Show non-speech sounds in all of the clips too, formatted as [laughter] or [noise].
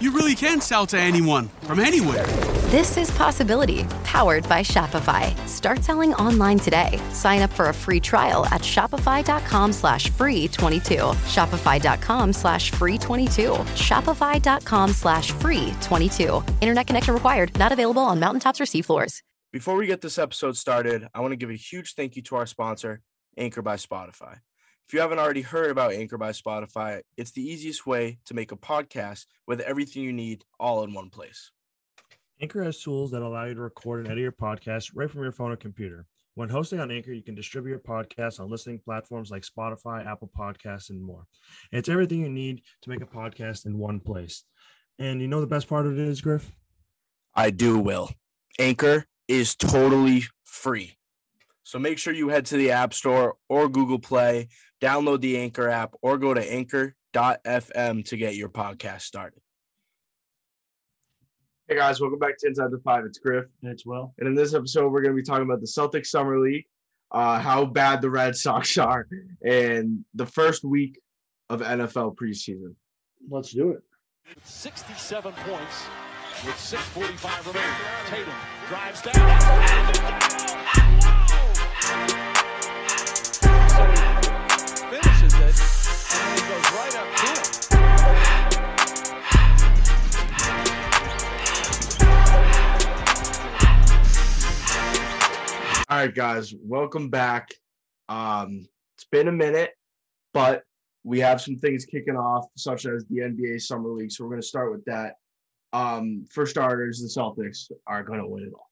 you really can sell to anyone from anywhere. This is Possibility, powered by Shopify. Start selling online today. Sign up for a free trial at shopify.com slash free 22. Shopify.com slash free 22. Shopify.com slash free 22. Internet connection required. Not available on mountaintops or seafloors. Before we get this episode started, I want to give a huge thank you to our sponsor, Anchor by Spotify. If you haven't already heard about Anchor by Spotify, it's the easiest way to make a podcast with everything you need all in one place. Anchor has tools that allow you to record and edit your podcast right from your phone or computer. When hosting on Anchor, you can distribute your podcast on listening platforms like Spotify, Apple Podcasts, and more. And it's everything you need to make a podcast in one place. And you know the best part of it is, Griff? I do, Will. Anchor is totally free. So make sure you head to the App Store or Google Play, download the Anchor app, or go to anchor.fm to get your podcast started. Hey guys, welcome back to Inside the Five. It's Griff. And it's well. And in this episode, we're going to be talking about the Celtics Summer League, uh, how bad the Red Sox are, and the first week of NFL preseason. Let's do it. 67 points with 6.45 remaining. Tatum drives down. All right, guys, welcome back. Um, it's been a minute, but we have some things kicking off, such as the NBA Summer League. So we're going to start with that. Um, for starters, the Celtics are going to win it all.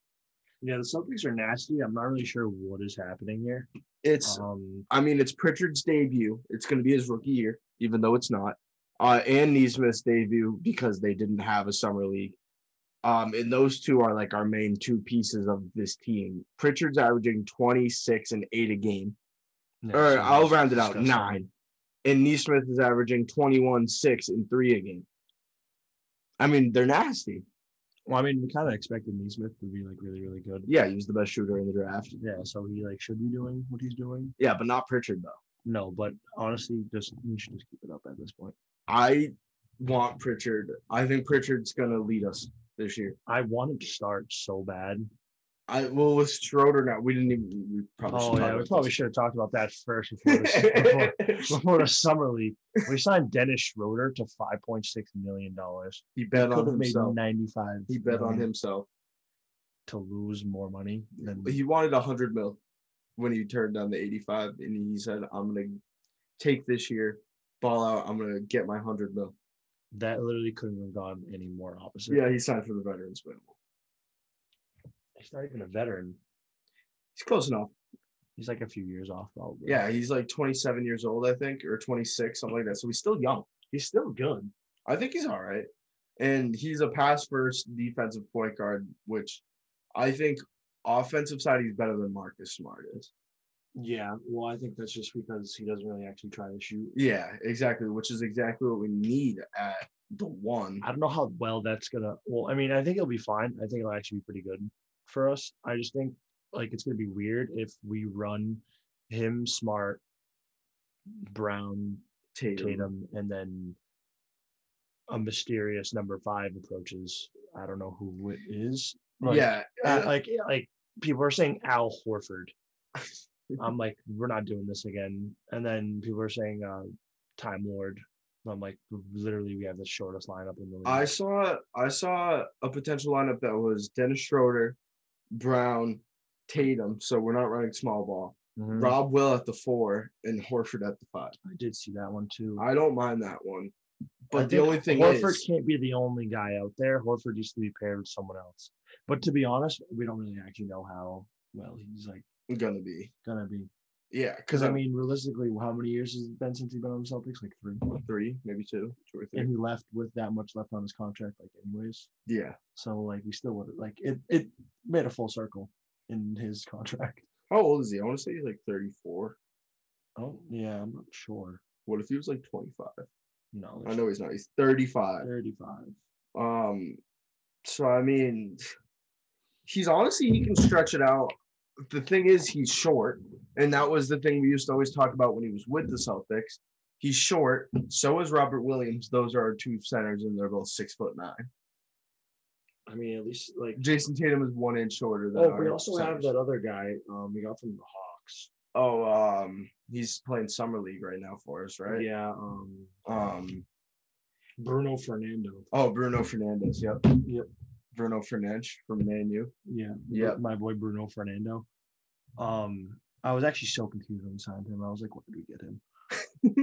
Yeah, the Celtics are nasty. I'm not really sure what is happening here. It's, Um, I mean, it's Pritchard's debut. It's going to be his rookie year, even though it's not. Uh, and Nesmith's debut because they didn't have a summer league. Um, and those two are like our main two pieces of this team. Pritchard's averaging 26 and eight a game. yeah, or so I'll round it out disgusting. nine. And Nesmith is averaging 21, 6, and 3 a game. I mean, they're nasty. Well, I mean, we kind of expected Nesmith to be like really, really good. Yeah, he was the best shooter in the draft. Yeah, so he like should be doing what he's doing. Yeah, but not Pritchard though. No, but honestly, just you should just keep it up at this point. I want Pritchard. I think Pritchard's gonna lead us this year. I wanted to start so bad. I well with Schroeder now. We didn't even we probably Oh should yeah, we probably should have talked about that first before the, before, [laughs] before the summer league. We signed Dennis Schroeder to five point six million dollars. he bet on himself. ninety five. He bet on himself. to lose more money than He wanted a hundred mil when he turned down the 85 and he said, I'm gonna take this year, ball out, I'm gonna get my hundred mil. that. Literally couldn't have gone any more opposite. Yeah, he signed for the veterans minimum. He's not even a veteran. He's close enough. He's like a few years off, probably. Yeah, he's like 27 years old, I think, or 26, something like that. So he's still young. he's still good. I think he's all right. And he's a pass first defensive point guard, which I think offensive side he's better than Marcus Smart is. Yeah, well, I think that's just because he doesn't really actually try to shoot. Yeah, exactly, which is exactly what we need at the one. I don't know how well that's gonna. Well, I mean, I think it'll be fine. I think it'll actually be pretty good for us. I just think like it's gonna be weird if we run him, Smart, Brown, Tatum. Tatum, and then a mysterious number five approaches. I don't know who it is. Like, yeah, uh, like like people are saying Al Horford. [laughs] I'm like, we're not doing this again. And then people are saying uh, Time Lord. I'm like, literally, we have the shortest lineup in the league. I saw I saw a potential lineup that was Dennis Schroeder, Brown, Tatum. So we're not running small ball. Mhm. Rob Will at the four and Horford at the five. I did see that one too. I don't mind that one, but the only thing Horford is, can't be the only guy out there. Horford needs to be paired with someone else. But to be honest, we don't really actually know how well he's like gonna be gonna be. Yeah. Because I mean, realistically, how many years has it been since he's been on the Celtics? Like three. three, maybe two, two or three. And he left with that much left on his contract, like anyways. yeah. So like we still would like it. It made a full circle in his contract. How old is he? I want to say he's like 34. Oh yeah, I'm not sure. What if he was like 25? No, I know he's not. He's 35. thirty-five. Um, so I mean, he's honestly he can stretch it out. The thing is, he's short, and that was the thing we used to always talk about when he was with the Celtics. He's short. So is Robert Williams. Those are our two centers, and they're both six foot nine. I mean, at least like. Jayson Tatum is one inch shorter than. Oh, we also have that other guy. Um, we got from the Hawks. Oh, um, he's playing summer league right now for us, right? Yeah. Um, Um. Bruno Fernando. Oh, Bruno Fernandez. Yep. Yep. Bruno Fernandes from Man U. Yeah. Yeah. My boy Bruno Fernando. Um, I was actually so confused when we signed him. I was like, why did we get him?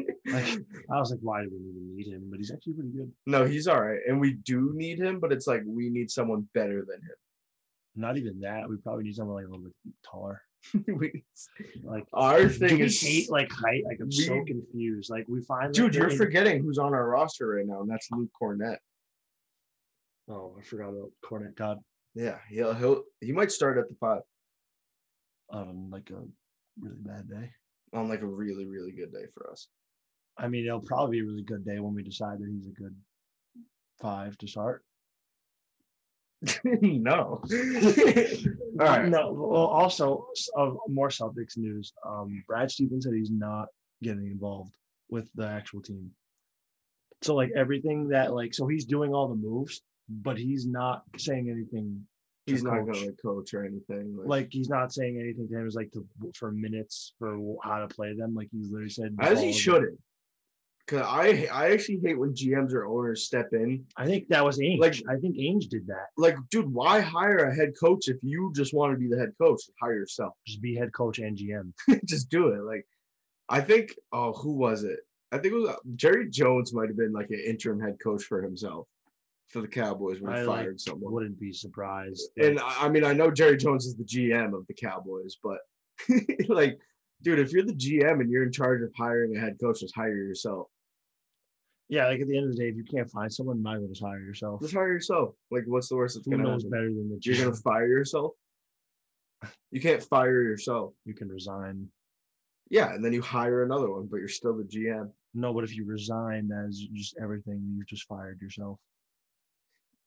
[laughs] Like, I was like, why do we even need him? But he's actually pretty good. No, he's all right, and we do need him, but it's like we need someone better than him. Not even that. We probably need someone like a little bit taller. [laughs] we, Like, our thing is, hate like height? Like, I'm so confused. Like, we find dude, that you're in- forgetting who's on our roster right now, and that's Luke Kornet. Oh, I forgot about Kornet. God, Yeah, he'll he'll he might start at the five um, like a really bad day. on like a really really good day for us. I mean, it'll probably be a really good day when we decide that he's a good five to start. [laughs] no. [laughs] all right. No. Well, also of more Celtics news. Um, Brad Stevens said he's not getting involved with the actual team. So like everything that like, so he's doing all the moves, but he's not saying anything. He's not coach. gonna coach or anything. Like, Like he's not saying anything to him. Is like to for minutes for how to play them. Like he's literally said. as he all of it. shouldn't. Cause I I actually hate when GMs or owners step in. I think that was Ainge. Like- I think Ainge did that. Like, dude, why hire a head coach if you just want to be the head coach? Hire yourself. Just be head coach and GM. [laughs] just do it. Like, I think, oh, who was it? I think it was uh, Jerry Jones. Might have been like an interim head coach for himself for the Cowboys when he I, like, fired someone. Wouldn't be surprised. And I mean, I know Jerry Jones is the GM of the Cowboys, but [laughs] like, dude, if you're the GM and you're in charge of hiring a head coach, just hire yourself. Yeah, like at the end of the day, if you can't find someone, might as well just hire yourself. Just hire yourself. Like, what's the worst that's gonna happen? better than the You're gonna fire yourself. You can't fire yourself. You can resign. Yeah, and then you hire another one, but you're still the GM. No, but if you resign as just everything, you've just fired yourself.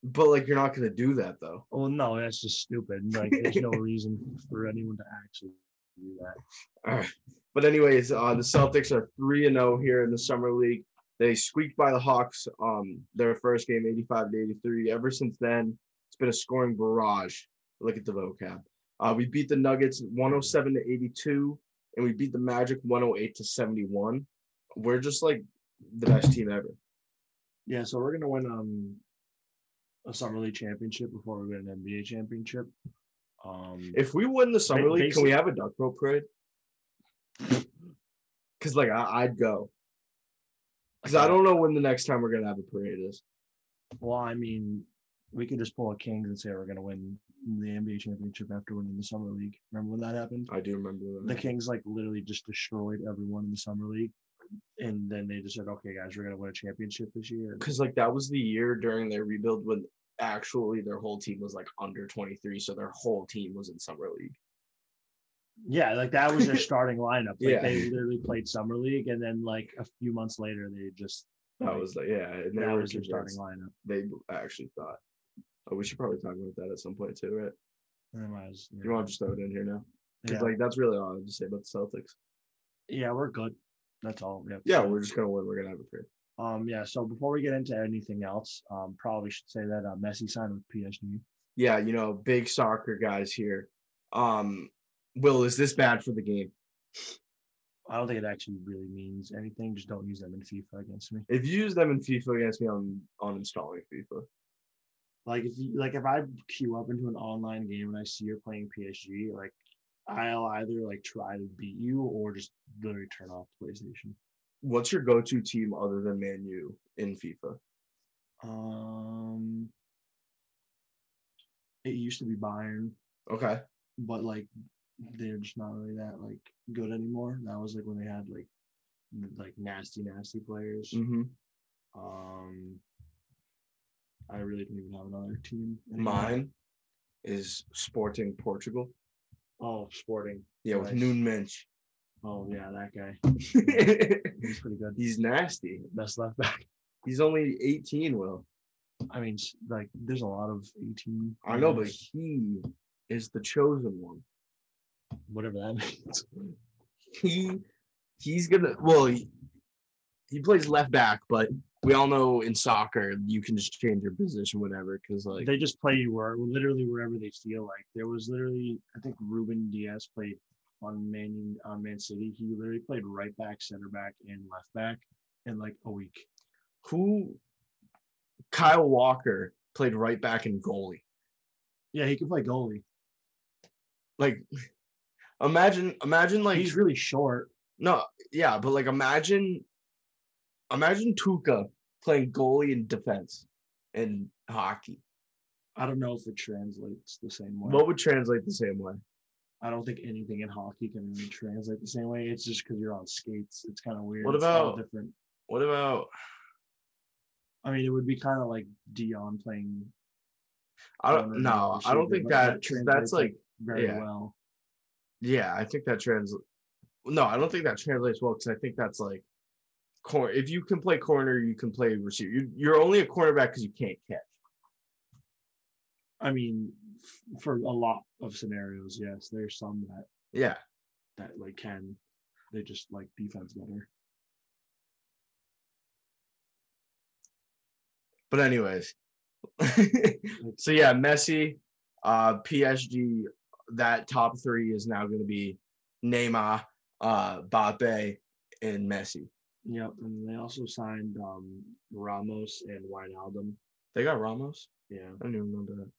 But like, you're not gonna do that though. Well, no, that's just stupid. Like, there's no reason for anyone to actually do that. All right. But anyways, uh, the Celtics are three and zero here in the summer league. They squeaked by the Hawks um their first game, eighty five to eighty three. Ever since then, it's been a scoring barrage. Look at the vocab. Uh, we beat the Nuggets one hundred seven to eighty two, and we beat the Magic one hundred eight to seventy one. We're just like the best team ever. Yeah, so we're gonna win um a summer league championship before we win an NBA championship. Um, If we win the summer league, can we have a duck boat parade? [laughs] Because like I, I'd go. Because I don't know when the next time we're gonna have a parade is. well, I mean, we could just pull a Kings and say we're gonna win the NBA championship after winning the summer league. Remember when that happened? I do remember The. Kings like literally just destroyed everyone in the summer league, and then they just said, "Okay, guys, we're gonna win a championship this year." because like that was the year during their rebuild when actually their whole team was like under 23 so their whole team was in summer league Yeah, like that was their [laughs] starting lineup. Like Yeah. they literally played summer league, and then like a few months later, they just that like, was like yeah and that was their starting lineup. they actually thought oh we should probably talk about that at some point too right And then I was, you want to just throw it in here now because yeah. like that's really all i have to say about the celtics yeah, we're good. That's all. to yeah we're just gonna win we're gonna have a parade Um, yeah. So before we get into anything else, um, probably should say that uh, Messi signed with PSG. yeah, you know, big soccer guys here. Um, Will, is this bad for the game? I don't think it actually really means anything. Just don't use them in FIFA against me. If you use them in FIFA against me, I'm uninstalling FIFA. Like if you like if I queue up into an online game and I see you're playing PSG, like I'll either like try to beat you or just literally turn off PlayStation. What's your go-to team other than Man U in FIFA? Um, it used to be Bayern, Okay. but like they're just not really that like good anymore. That was like when they had like like nasty, nasty players. Mm-hmm. Um, I really don't even have another team. anymore. Mine is Sporting Portugal. Oh, Sporting. Yeah, with Nice. Nuno Mendes. Oh yeah, that guy. [laughs] He's pretty good. He's nasty. Best left back. He's only 18, Will. I mean, like, there's a lot of 18. I know, but he is the chosen one. whatever that [laughs] means. He he's gonna well he, he plays left back, but we all know in soccer you can just change your position whatever because like they just play you where literally wherever they feel like. There was literally, I think Ruben Dias played on Man on uh, Man City. He literally played right back, center back, and left back in like a week. who Kyle Walker played right back and goalie. Yeah, he can play goalie. Like imagine imagine like He's really short. no yeah, but like imagine imagine Tuukka playing goalie in defense in hockey. I don't know if it translates the same way. What would translate the same way? I don't think anything in hockey can really translate the same way. It's just because you're on skates. It's kind of weird. What about- different? What about I mean, it would be kind of like Dion playing I don't no, I don't think that that translates, that's like very Yeah. well. Yeah, I think that trans. No, I don't think that translates well because I think that's like, cor- if you can play corner, you can play receiver. You, you're only a cornerback because you can't catch. I mean, for a lot of scenarios, yes, there's some that Yeah, that like can they just like defense better. but anyways, [laughs] so yeah, Messi, uh, PSG. That top three is now going to be Neymar, uh, Mbappe, and Messi. Yep, and they also signed um Ramos and Wijnaldum. They got Ramos. Yeah, I didn't even remember that.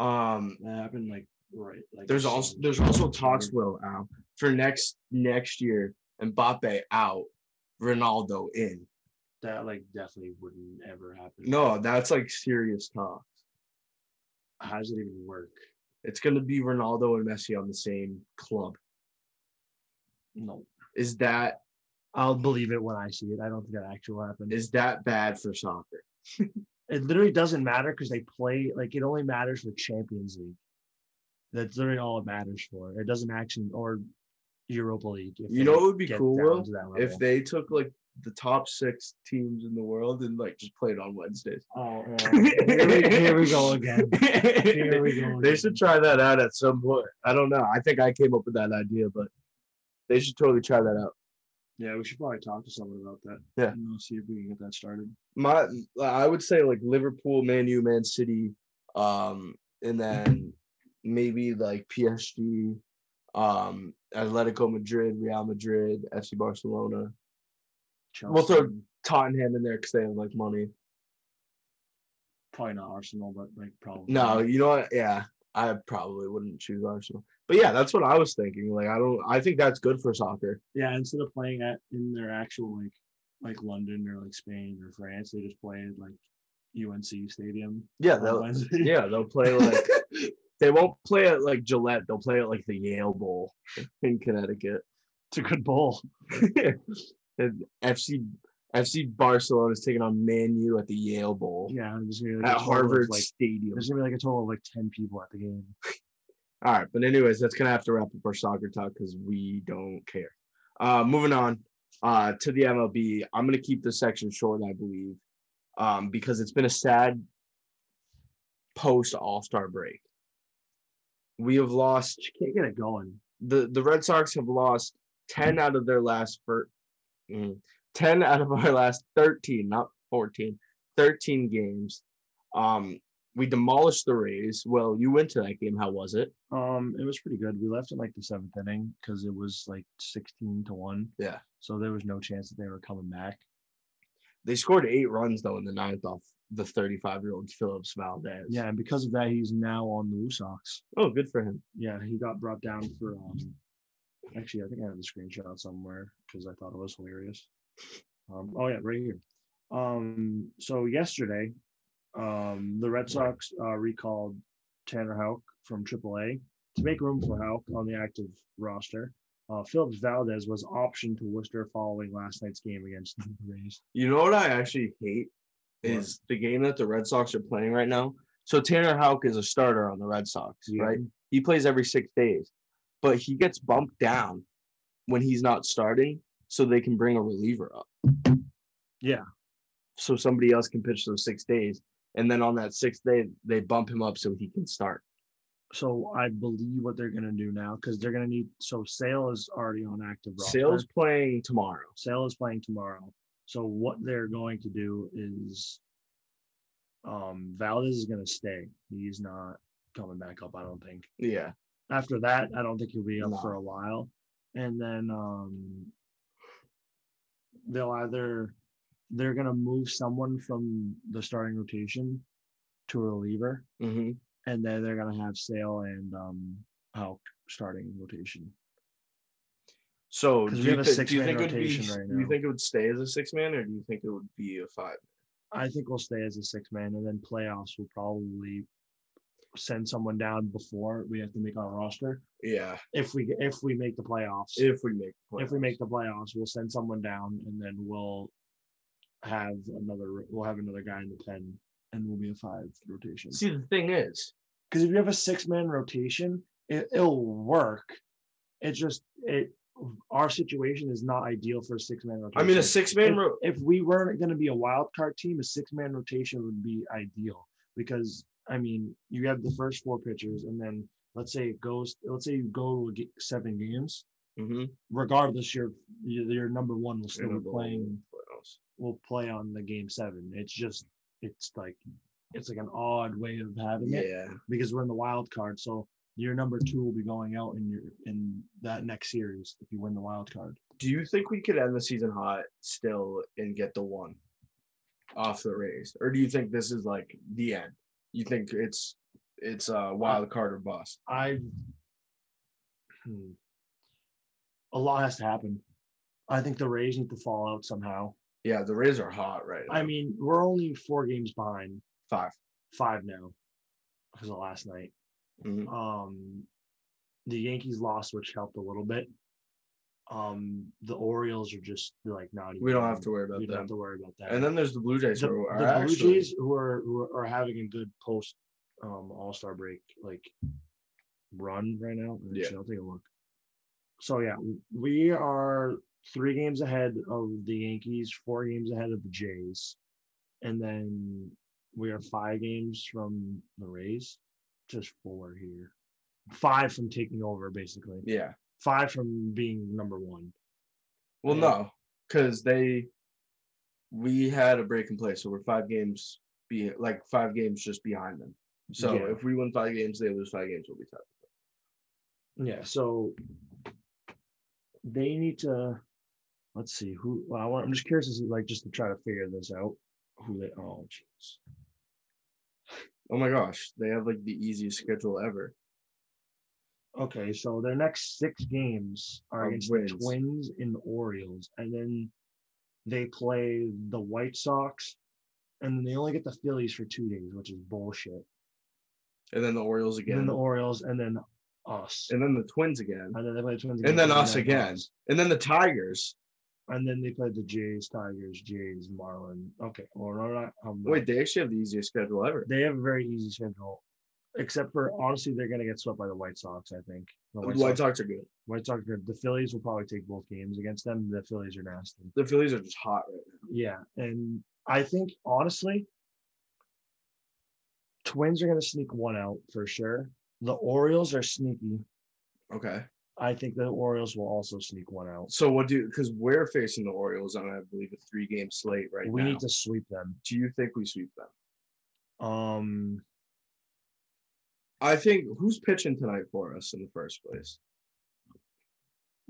Um, that happened like right. Like there's also there's also talks will Al for next next year. Mbappe out, Ronaldo in. that like definitely wouldn't ever happen. No, that's like serious talk. how does it even work? It's gonna be Ronaldo and Messi on the same club. No, Is that I'll believe it when I see it. I don't think that actually will happen. is that bad for soccer? [laughs] it literally doesn't matter because they play like it only matters for Champions League. That's literally all it matters for. It doesn't actually or Europa League. You know what would be cool, Will? If they took like the top six teams in the world and like just played on Wednesdays. oh, yeah. Oh. [laughs] here, we, here we go again. Here we go They should try that out at some point. I don't know. I think I came up with that idea, but they should totally try that out. Yeah, we should probably talk to someone about that. Yeah. You know, see if we can get that started. my I would say like Liverpool, Man U, Man City, um, and then maybe like PSG, um, Atletico Madrid, Real Madrid, FC Barcelona. Chelsea, We'll throw Tottenham in there because they have like money. probably not Arsenal, but like probably No, you know what? Yeah, I probably wouldn't choose Arsenal. But yeah, that's what I was thinking. Like I don't. I think that's good for soccer. Yeah, instead of playing at in their actual like like London or like Spain or France, they just play at like UNC Stadium. Yeah, they'll. Yeah, they'll play like. [laughs] they won't play at like Gillette. They'll play at like the Yale Bowl in Connecticut. It's a good bowl. [laughs] and FC FC Barcelona is taking on Man U at the Yale Bowl Yeah, there's gonna be like at Harvard Like Stadium. there's gonna be like a total of like ten people at the game. [laughs] All right, but anyways, that's gonna have to wrap up our soccer talk because we don't care. Uh, moving on uh, to the MLB. I'm gonna keep this section short, I believe, um, because it's been a sad post All Star break. We have lost Can't get it going. the the Red Sox have lost 10 out of their last fir- mm, 10 [laughs] out of our last 13, not 14, 13 games. Um we demolished the Rays. Well, you went to that game. How was it? Um, it was pretty good. We left in like the seventh inning because it was like sixteen to one. Yeah. So there was no chance that they were coming back. They scored eight runs though in the ninth off the 35 year old Phillips Valdez. Yeah, and because of that, he's now on the Woo Sox. Oh, good for him. Yeah, he got brought down for um. Actually, I think I have the screenshot somewhere because I thought it was hilarious. Um, oh yeah, right here. Um, so yesterday, um, the Red Sox uh, recalled Tanner Houck from AAA to make room for Houck on the active roster. Uh, Phillips Valdez was optioned to Worcester following last night's game against the Rays. You know what I actually hate is the game that the Red Sox are playing right now. So Tanner Houck is a starter on the Red Sox, Yeah. right? He plays every six days, but he gets bumped down when he's not starting, so they can bring a reliever up. Yeah, So somebody else can pitch those six days, and then on that sixth day they bump him up so he can start. so I believe what they're gonna do now because they're gonna need. So Sale is already on active roster. Sales playing tomorrow. Sale is playing tomorrow. So what they're going to do is um Valdez is gonna stay. He's not coming back up, I don't think. Yeah. After that, I don't think he'll be up for a while. And then um they'll either they're gonna move someone from the starting rotation to a reliever, hmm and then they're gonna have Sale and um Houck starting rotation. So do you, a do you think it would be? right do you think it would stay as a six man, or do you think it would be a five? I think we'll stay as a six man, and then playoffs will probably send someone down before we have to make our roster. Yeah, If we if we make the playoffs, if we make if we make the playoffs, we'll send someone down, and then we'll have another we'll have another guy in the pen, and we'll be a five rotation. See, the thing is, Because if you have a six man rotation, it, it'll work. It's just it. Our situation is not ideal for a six man rotation. I mean, a six man. if, Ro- if we weren't going to be a wild card team, a six man rotation would be ideal because I mean, you have the first four pitchers, and then let's say it goes, let's say you go to seven games, Mhm. regardless, your your number one will still be playing, playoffs. will play on the game seven. It's just, it's like, it's like an odd way of having it Yeah, because we're in the wild card. So your number two will be going out in your in that next series if you win the wild card. do you think we could end the season hot still and get the one off the Rays, or do you think this is like the end? You think it's it's a wild card or bust? I hmm. a lot has to happen. I think the Rays need to fall out somehow. Yeah, the Rays are hot right now. I mean, we're only four games behind, five. five now, because of last night. Mhm. Um, the Yankees lost, which helped a little bit. Um, the Orioles are just like not. Even, We don't have to worry about that. We don't have to worry about that. And then there's the Blue Jays the, who are the Blue actually Jays who are who are having a good post um All Star break like run right now. Yeah. I'll take a look. So yeah, we are three games ahead of the Yankees, four games ahead of the Jays, and then we are five games from the Rays. Just four here, five from taking over basically. yeah. Five from being number one. Well, no, because they we had a break in place, so we're five games be like five games just behind them. So Yeah. if we win five games, they lose five games, we'll be tied. Yeah, so they need to. Let's see who. Well, I want, I'm just curious to see, like, just to try to figure this out. Who they? Oh, jeez. Oh my gosh, they have like the easiest schedule ever. Okay, so their next six games are against wins. the Twins and the Orioles, and then they play the White Sox, and then they only get the Phillies for two days, which is bullshit. And then the Orioles again. And then the Orioles, and then us, and then the Twins again. and then they play the Twins, And then and us again. And then the Tigers. and then they play the Jays, Tigers, Jays, Marlin. Okay, well, no, no, um, Wait, they actually have the easiest schedule ever. They have a very easy schedule, except for honestly, they're gonna get swept by the White Sox. I think the White, White Sox, Sox are good. White Sox, are- good. the Phillies will probably take both games against them. The Phillies are nasty. The Phillies are just hot right now. Yeah, and I think honestly, Twins are gonna sneak one out for sure. The Orioles are sneaky. Okay. I think the Orioles will also sneak one out. So what do because we're facing the Orioles on I believe a three game slate right we now. We need to sweep them. do you think we sweep them? Um, I think who's pitching tonight for us in the first place?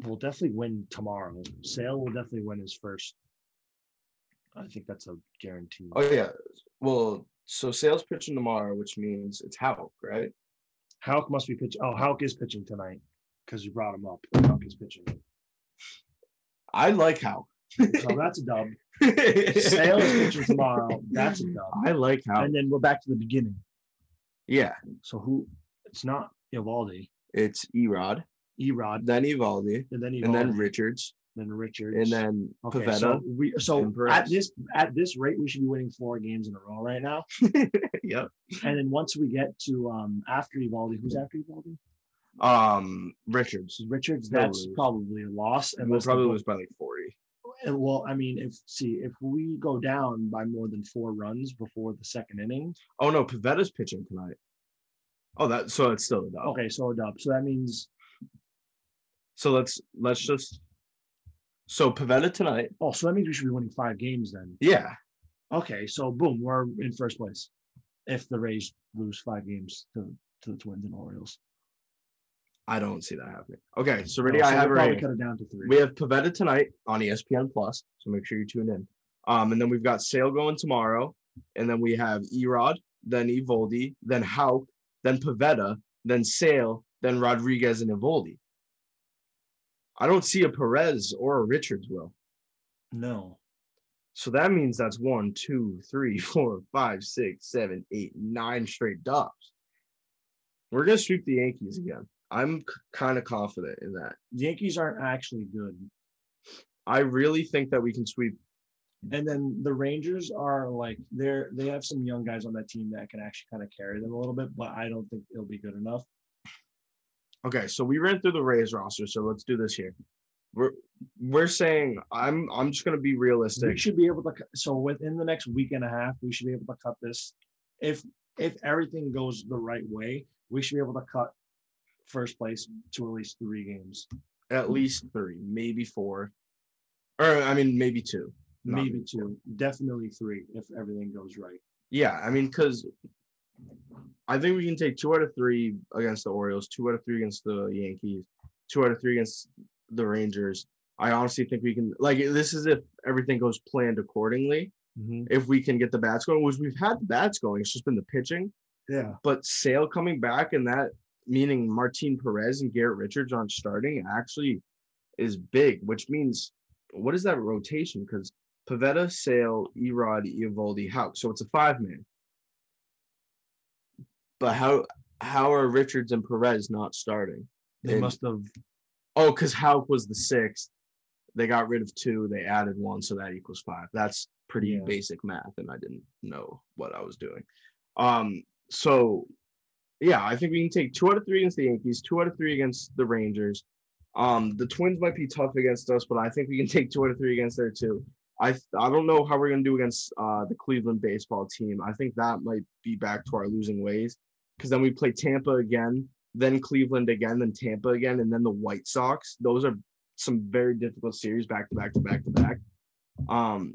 We'll definitely win tomorrow. Sale will definitely win his first. I think that's a guarantee. Oh yeah. Well, so sales pitching tomorrow, which means it's Houck, right? Houck must be pitching. Oh, Houck is pitching tonight because you brought him up. Houck is pitching. I like Houck. So that's a dub. [laughs] Sale is pitching tomorrow. That's a dub. I like Houck. And then we're back to the beginning. Yeah, So who? It's not Eovaldi. it's Erod, Erod, then Eovaldi, and then Eovaldi, and then Richards, then Richards, and then Okay, Pivetta. so we so and at this at this rate we should be winning four games in a row right now. [laughs] yep. And then once we get to um after Eovaldi, who's after Eovaldi? Um, Richards. Richards. That's probably a loss. And we'll unless they probably go- lose by like forty. And, well, I mean, if see if we go down by more than four runs before the second inning, Oh no, Pivetta's pitching tonight. Oh, that so it's still a dub. okay, so a dub. So that means So let's let's just. So Pivetta tonight. oh, so that means we should be winning five games then. Yeah. Okay, so boom, we're in first place. If the Rays lose five games to, to the Twins and Orioles, I don't see that happening. Okay, so ready? Oh, I so have probably cut it down to three. We have Pivetta tonight on ESPN Plus, so make sure you tune in. Um, and then we've got Sale going tomorrow, and then we have Erod, then Eovaldi, then Houck, then Pivetta, then Sale, then Rodriguez and Eovaldi. I don't see a Perez or a Richards will. no. So that means that's one, two, three, [laughs] four, five, six, seven, eight, nine straight dubs. We're gonna sweep the Yankees again. I'm kind of confident in that. The Yankees aren't actually good. I really think that we can sweep And then the Rangers are like they're they have some young guys on that team that can actually kind of carry them a little bit, but I don't think it'll be good enough. Okay, so we ran through the Rays roster, so let's do this here. We're we're saying I'm I'm just gonna be realistic. We should be able to so within the next week and a half, we should be able to cut this. If if everything goes the right way, we should be able to cut first place to at least three games. At hmm. least three, maybe four, or I mean maybe two. Maybe two, definitely three if everything goes right. Yeah, I mean because I think we can take two out of three against the Orioles, two out of three against the Yankees, two out of three against the Rangers. I honestly think we can like this is if everything goes planned accordingly. Mm-hmm. If we can get the bats going, which we've had the bats going, it's just been the pitching. Yeah. but Sale coming back and that meaning Martin Perez and Garrett Richards aren't starting actually is big, which means what is that rotation? Because Pivetta, Sale, Erod, Eovaldi, Houck. So it's a five man. But how how are Richards and Perez not starting? They And- must have Oh, because Houck was the sixth. They got rid of two, they added one, so that equals five. That's pretty Yeah. basic math, and I didn't know what I was doing. Um, so yeah, I think we can take two out of three against the Yankees, two out of three against the Rangers. Um, the Twins might be tough against us, but I think we can take two out of three against there too. I I don't know how we're gonna do against uh, the Cleveland baseball team. I think that might be back to our losing ways because then we play Tampa again, then Cleveland again, then Tampa again, and then the White Sox. Those are some very difficult series back to back to back to back. Um,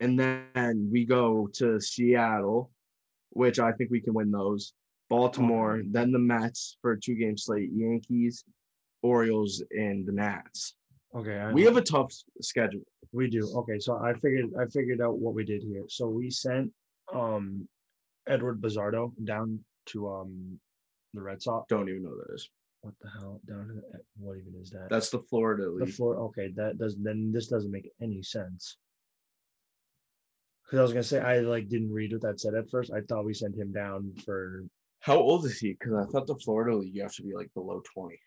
And then we go to Seattle, which I think we can win those. Baltimore, then the Mets for a two game slate, Yankees, Orioles, and the Nats. okay. I We know. have a tough schedule. We do. Okay, so I figured I figured out what we did here. So we sent um Eduard Bazardo down to um the Red Sox. Don't even know what that is. What the hell? Down to the, what even is that? That's the Florida the league. floor. Okay, that does then this doesn't make any sense. Because I was gonna say I like didn't read what that said at first. I thought we sent him down for. How old is he? Because I thought the Florida league you have to be like below twenty.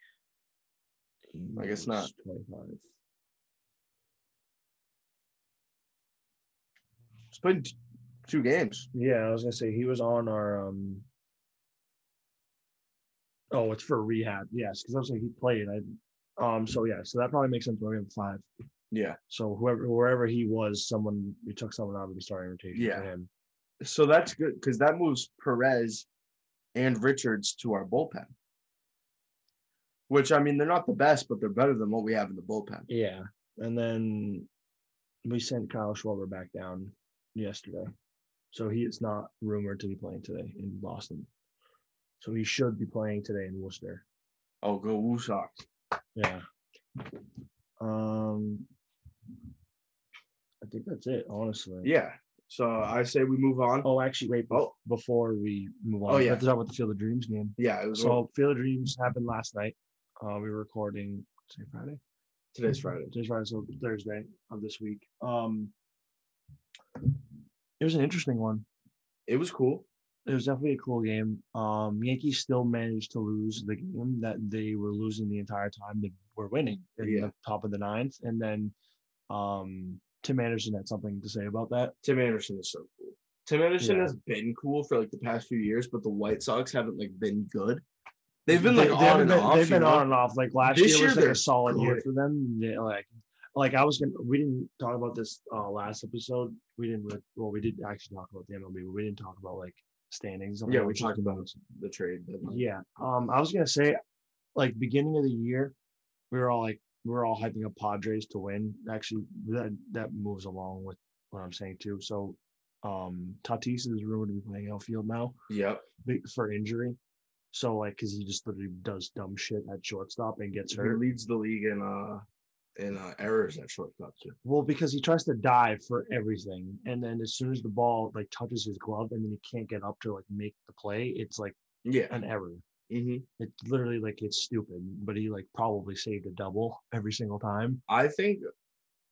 I guess not. Twenty five. He's played t- two games. Yeah, I was gonna say he was on our um. Oh, it's for rehab. Yes, because I was like he played. I, um. So yeah, so that probably makes sense. We're five. Yeah. So whoever wherever he was, someone we took someone out of the starting rotation Yeah. for him. So that's good because that moves Perez and Richards to our bullpen. Which I mean, they're not the best, but they're better than what we have in the bullpen. Yeah, and then we sent Kyle Schwarber back down yesterday, so he is not rumored to be playing today in Boston. So he should be playing today in Worcester. Oh, go Woo Sox. Yeah. Um, I think that's it, honestly. Yeah. So I say we move on. Oh, actually, wait. Oh, before we move on, Oh, we yeah. have to talk about the Field of Dreams game. Yeah, it was So Field of Dreams happened last night. Uh, we were recording today Friday. today's Friday. Today's Friday, so Thursday of this week. Um, it was an interesting one. It was cool. It was definitely a cool game. Um, Yankees still managed to lose the game that they were losing the entire time. They were winning in Yeah. the top of the ninth, and then um, Tim Anderson had something to say about that. Tim Anderson is so cool. Tim Anderson Yeah. has been cool for like the past few years, but the White Sox haven't like been good. They've been like they on and been, off. They've been know? on and off. Like last This year year was like a solid year for them. They, like, like I was gonna. We didn't talk about this uh, last episode. We didn't. Really, well, we did actually talk about the MLB, but we didn't talk about like standings. and Yeah, we talked about the trade. deadline. Yeah. Um, I was gonna say, like beginning of the year, we were all like were all hyping up Padres to win. Actually, that that moves along with what I'm saying too. So, um, Tatis is rumored to be playing outfield now Yep. for injury. So like, cause he just literally does dumb shit at shortstop and gets hurt. He leads the league in uh in uh, errors at shortstop too. Well, because he tries to dive for everything, and then as soon as the ball like touches his glove, and then he can't get up to like make the play, it's like Yeah. an error. Hmm It's literally like it's stupid, but he like probably saved a double every single time. I think,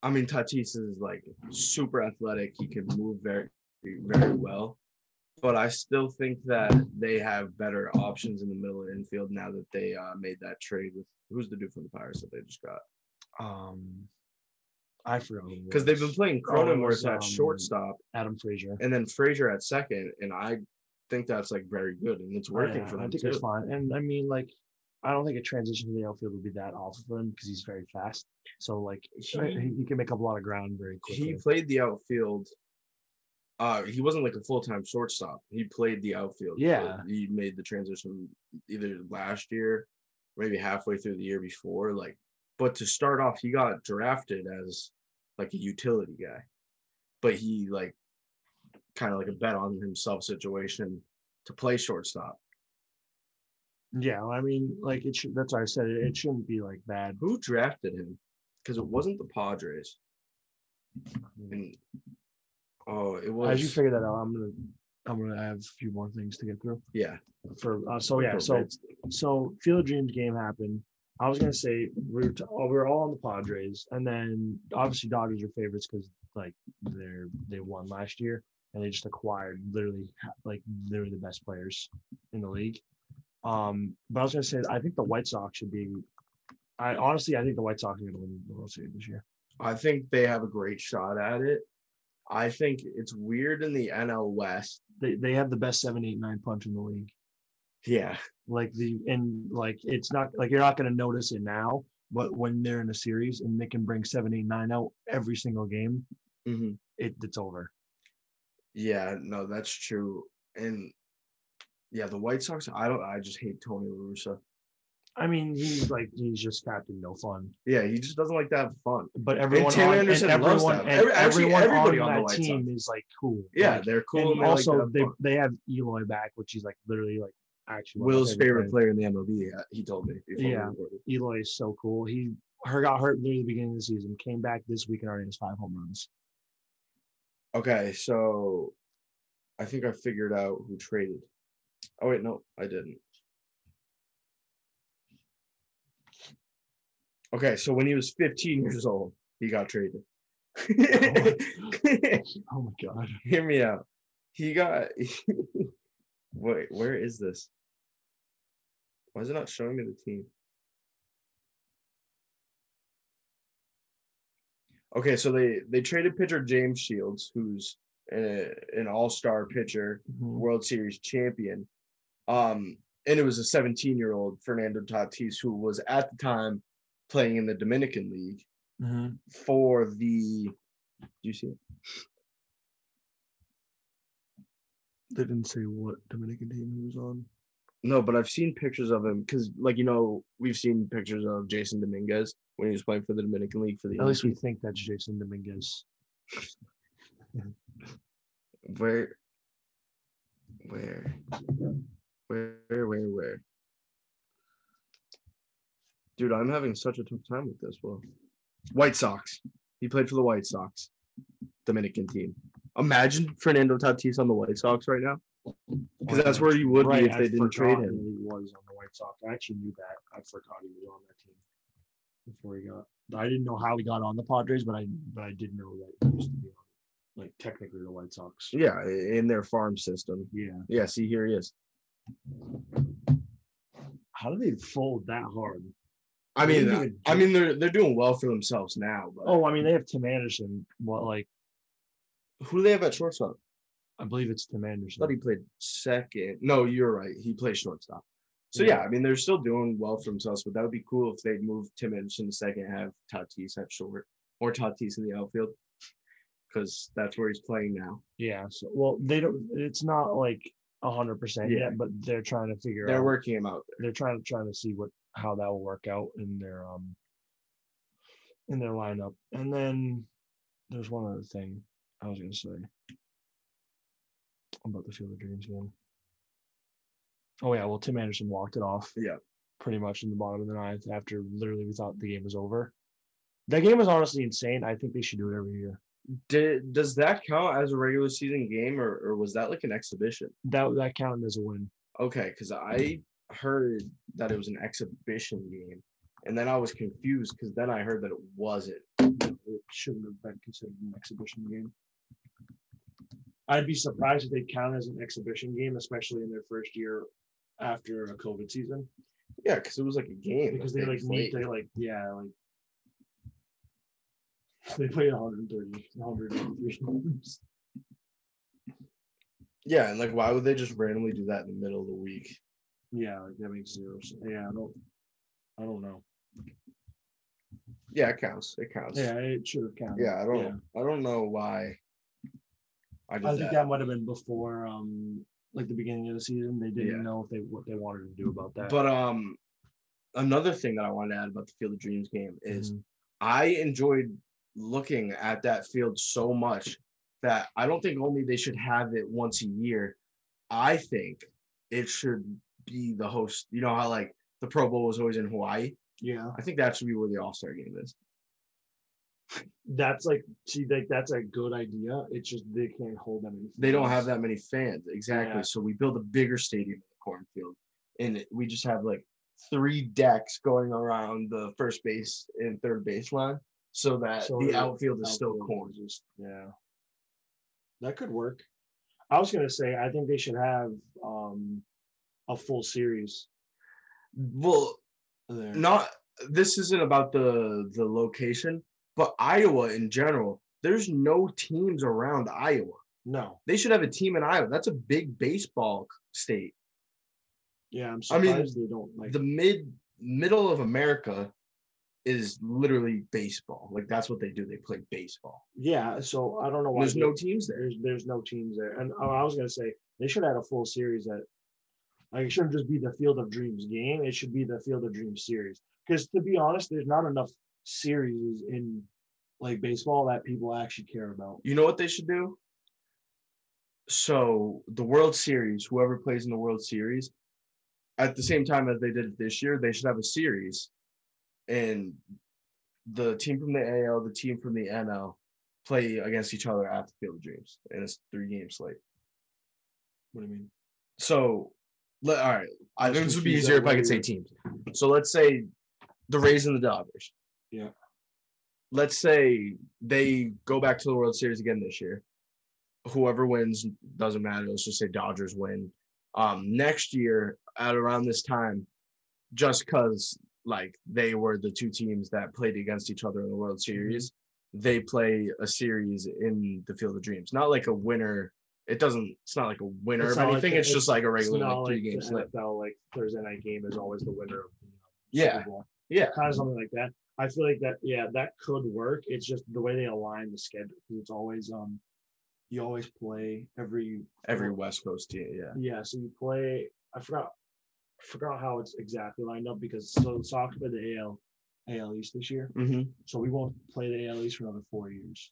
I mean, Tatis is like super athletic. He can move very, very well. But I still think that they have better options in the middle of the infield now that they uh, made that trade with who's the dude from the Pirates that they just got. Um, I forgot Because they've been playing Oh, it Cronenworth at um, shortstop Adam Frazier. and then Frazier at second. And I think that's like very good and it's working Yeah, for I them think too. it's fine, and I mean like. I don't think a transition to the outfield would be that awful for him because he's very fast. So like he, He- he can make up a lot of ground very quickly. he played the outfield. Uh, he wasn't like a full time shortstop. He played the outfield. Yeah. he made the transition either last year, maybe halfway through the year before. Like, but to start off, he got drafted as like a utility guy, but he like kind of like a bet on himself situation to play shortstop. Yeah, I mean, like it should. That's why I said it. It shouldn't be like bad. Who drafted him? Because it wasn't the Padres. And oh, it was. As you figure that out, I'm gonna, I'm gonna have a few more things to get through. yeah. For uh, so yeah, so so Field of Dreams game happened. I was gonna say we were, t- oh, we were all on the Padres, and then obviously Dodgers are favorites because like they're they won last year and they just acquired literally like they're the best players in the league. Um, but I was gonna say I think the White Sox should be. I honestly I think the White Sox are gonna win the World Series this year. I think they have a great shot at it. I think it's weird in the NL West. They they have the best seven, eight, nine punch in the league. Yeah. like the and like it's not like you're not going to notice it now but when they're in a series and they can bring seven eight nine out every single game hmm it, it's over Yeah, no, that's true. And yeah, the White Sox, I don't I just hate Tony La Russa. i mean he's like he's just captain no fun Yeah, he just doesn't like to have fun. but everyone Tim on, Anderson and everyone, that. and Every- actually, everyone everybody on, on the that White team is like cool Yeah, Like, they're cool. and they also have they, they have eloy back which is like literally like actually one of my Will's favorite players. player in the MLB. He told me before Yeah. eloy is so cool he her got hurt near the beginning of the season came back this week and already has five home runs Okay, so I think I figured out who traded. Oh wait, no, I didn't. Okay, so when he was 15 years old, he got traded. Oh my god. [laughs] Hear me out. He got. [laughs] Wait, where is this? Why is it not showing me the team? Okay, so they they traded pitcher James Shields, who's a, an all-star pitcher, World Series champion. Um, and it was a 17-year-old Fernando Tatis who was at the time playing in the Dominican League Mhm. for the. Do you see it? They didn't say what Dominican team he was on. No, but I've seen pictures of him because, like you know, we've seen pictures of Jasson Dominguez when he was playing for the Dominican League for the. At least we think that's Jasson Dominguez. Where? Where? Where? Where? Where? Dude, I'm having such a tough time with this. Well, White Sox. He played for the White Sox, Dominican team. Imagine Fernando Tatis on the White Sox right now, because that's where he would Right, be if they I'd didn't trade him. He was on the White Sox. I actually knew that. I forgot he was on that team before he got. I didn't know how he got on the Padres, but I but I did know that he used to be on, like technically the White Sox. Yeah, in their farm system. Yeah. Yeah, see here he is. How do they fold that hard? I mean, I- even I mean they're they're doing well for themselves now. But Oh, I mean they have Tim Anderson. What like who do they have at shortstop? I believe it's Tim I Anderson. thought he played second. No, you're right. He plays shortstop. So yeah, Yeah. I mean they're still doing well for themselves, but that would be cool if they'd move Tim Anderson to second, have Tatis at short, or Tatis in the outfield, because that's where he's playing now. Yeah. So well, they don't. It's not like hundred percent Yeah. yet, but they're trying to figure out They're out. working him out there. They're trying to trying to see what how that will work out in their um in their lineup. And then there's one other thing I was gonna say about the Field of Dreams game. Oh yeah, well Tim Anderson walked it off. Yeah. Pretty much in the bottom of the ninth after literally we thought the game was over. That game was honestly insane. I think they should do it every year. Did does that count as a regular season game, or, or was that like an exhibition? That that counted as a win. Okay, because I heard that it was an exhibition game, and then I was confused because then I heard that it wasn't. It shouldn't have been considered an exhibition game. I'd be surprised if they count as an exhibition game, especially in their first year after a COVID season, Yeah, because it was like a game because they like played. to like yeah like they played 130, 183 games. Yeah, and like, why would they just randomly do that in the middle of the week? Yeah, like that makes zero sense. Yeah, I don't, I don't know. Yeah, it counts. It counts. Yeah, it should have counted. Yeah, I don't. I don't know why. I I think that. that might have been before, um, like the beginning of the season. They didn't Yeah. know if they what they wanted to do about that. But um, another thing that I wanted to add about the Field of Dreams game is Mhm. I enjoyed looking at that field so much that I don't think only they should have it once a year. I think it should be the host. You know how like the Pro Bowl was always in Hawaii. yeah, I think that should be where the All Star game is. That's like see like that's a good idea. It's just they can't hold that them. They don't have that many fans exactly. Yeah. So we build a bigger stadium in the cornfield, and we just have like three decks going around the first base and third base line, so that So the outfield is still corn. just- yeah, that could work. I was gonna say I think they should have um a full series. Well, There. not this isn't about the the location, but Iowa in general. There's no teams around Iowa. No. They should have a team in Iowa. That's a big baseball state. Yeah, I'm I mean, surprised they don't like. The mid middle of America is literally baseball. Like that's what they do. They play baseball. yeah, so I don't know why There's they- no teams there. There's there's no teams there, and oh, I was gonna say they should have a full series that. Like it shouldn't just be the Field of Dreams game. It should be the Field of Dreams series. Because to be honest, there's not enough series in like baseball that people actually care about. You know what they should do? So the World Series, whoever plays in the World Series, at the same time as they did it this year, they should have a series, and the team from the AL, the team from the NL, play against each other at the Field of Dreams, and it's three game slate. What do you mean? So Let, all right. I think this would be easier if I could say teams. So let's say the Rays and the Dodgers. Yeah. Let's say they go back to the World Series again this year. Whoever wins doesn't matter. Let's just say Dodgers win. Um, next year at around this time, just because like they were the two teams that played against each other in the World Mm-hmm. Series, they play a series in the Field of Dreams. Not like a winner. It doesn't. It's not like a winner It's of not like anything. it's just like a It's regular like, three like game slip. NFL, like Thursday night game is always the winner of the um, Yeah. Yeah. Kind of something like that. I feel like that, yeah, that could work. It's just the way they align the schedule because it's always um, you always play every Every West Coast team. Yeah. Yeah, so you play. I forgot. I forgot how it's exactly lined up because so Sox play the AL, AL East this year. Mm-hmm. So we won't play the AL East for another four years.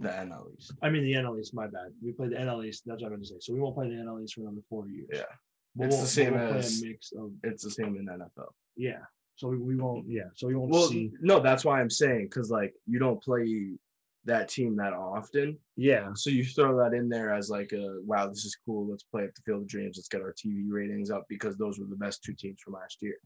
The NL East. I mean the NL East. My bad. We played the NL East. That's what I meant to say. So we won't play the NL East for another four years. Yeah. But It's the we'll- but same we'll as- a mix of It's the same in NFL. yeah. So we, we won't yeah. So we won't Well, see no, that's why I'm saying because like you don't play that team that often, yeah. so you throw that in there as like a wow, this is cool. Let's play at the Field of Dreams. Let's get our TV ratings up because those were the best two teams from last year.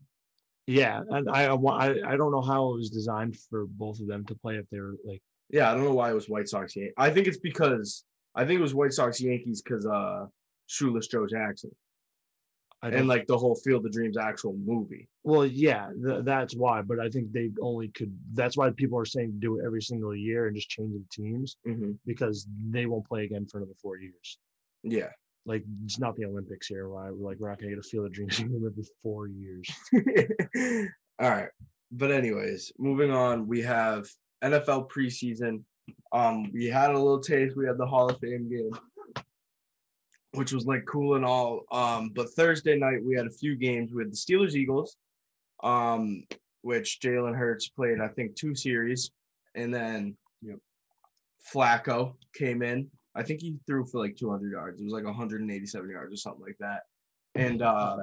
Yeah, and I, I I don't know how it was designed for both of them to play if they were like Yeah, I don't know why it was White Sox. Yan- I think it's because I think it was White Sox Yankees because uh, Shoeless Joe Jackson I and like the whole Field of Dreams actual movie. Well, yeah, th- that's why. But I think they only could. That's why people are saying do it every single year and just change the teams hmm because they won't play again for another four years. Yeah. Like it's not the Olympics here. Why we're like we're not gonna get a field of dreams every four years. [laughs] All right. But anyways, moving on, we have NFL preseason. Um, we had a little taste. We had the Hall of Fame game, which was like cool and all. Um, but Thursday night we had a few games. Had the Steelers Eagles, um, which Jalen Hurts played, I think, two series, and then Yep. Flacco came in. I think he threw for like 200 yards. It was like 187 yards or something like that. And uh,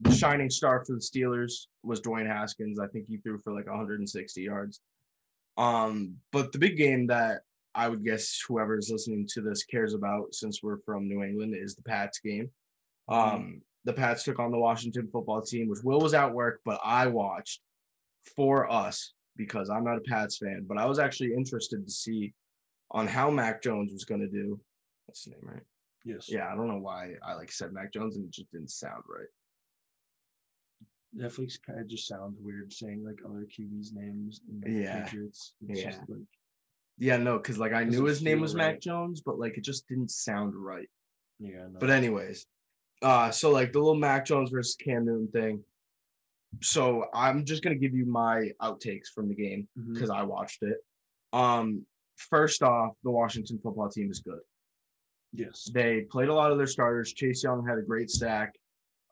the shining star for the Steelers was Dwayne Haskins. I think he threw for like 160 yards. Um, but the big game that I would guess whoever is listening to this cares about, since we're from New England, is the Pats game. Um, the Pats took on the Washington football team, which Will was at work, but I watched for us because I'm not a Pats fan. But I was actually interested to see on how Mac Jones was going to do. That's the name, right? Yes. Yeah, I don't know why I like said Mac Jones and it just didn't sound right. Netflix kind of just sounds weird saying like other QBs names. In the Yeah. Patriots. It's Yeah. just like Yeah, no, because like I knew his name was Mac. Jones, but like it just didn't sound right. yeah. No. But anyways, uh, so like the little Mac Jones versus Cam Newton thing. So I'm just gonna give you my outtakes from the game because I watched it. Um, first off, the Washington football team is good. yes. They played a lot of their starters. Chase Young had a great sack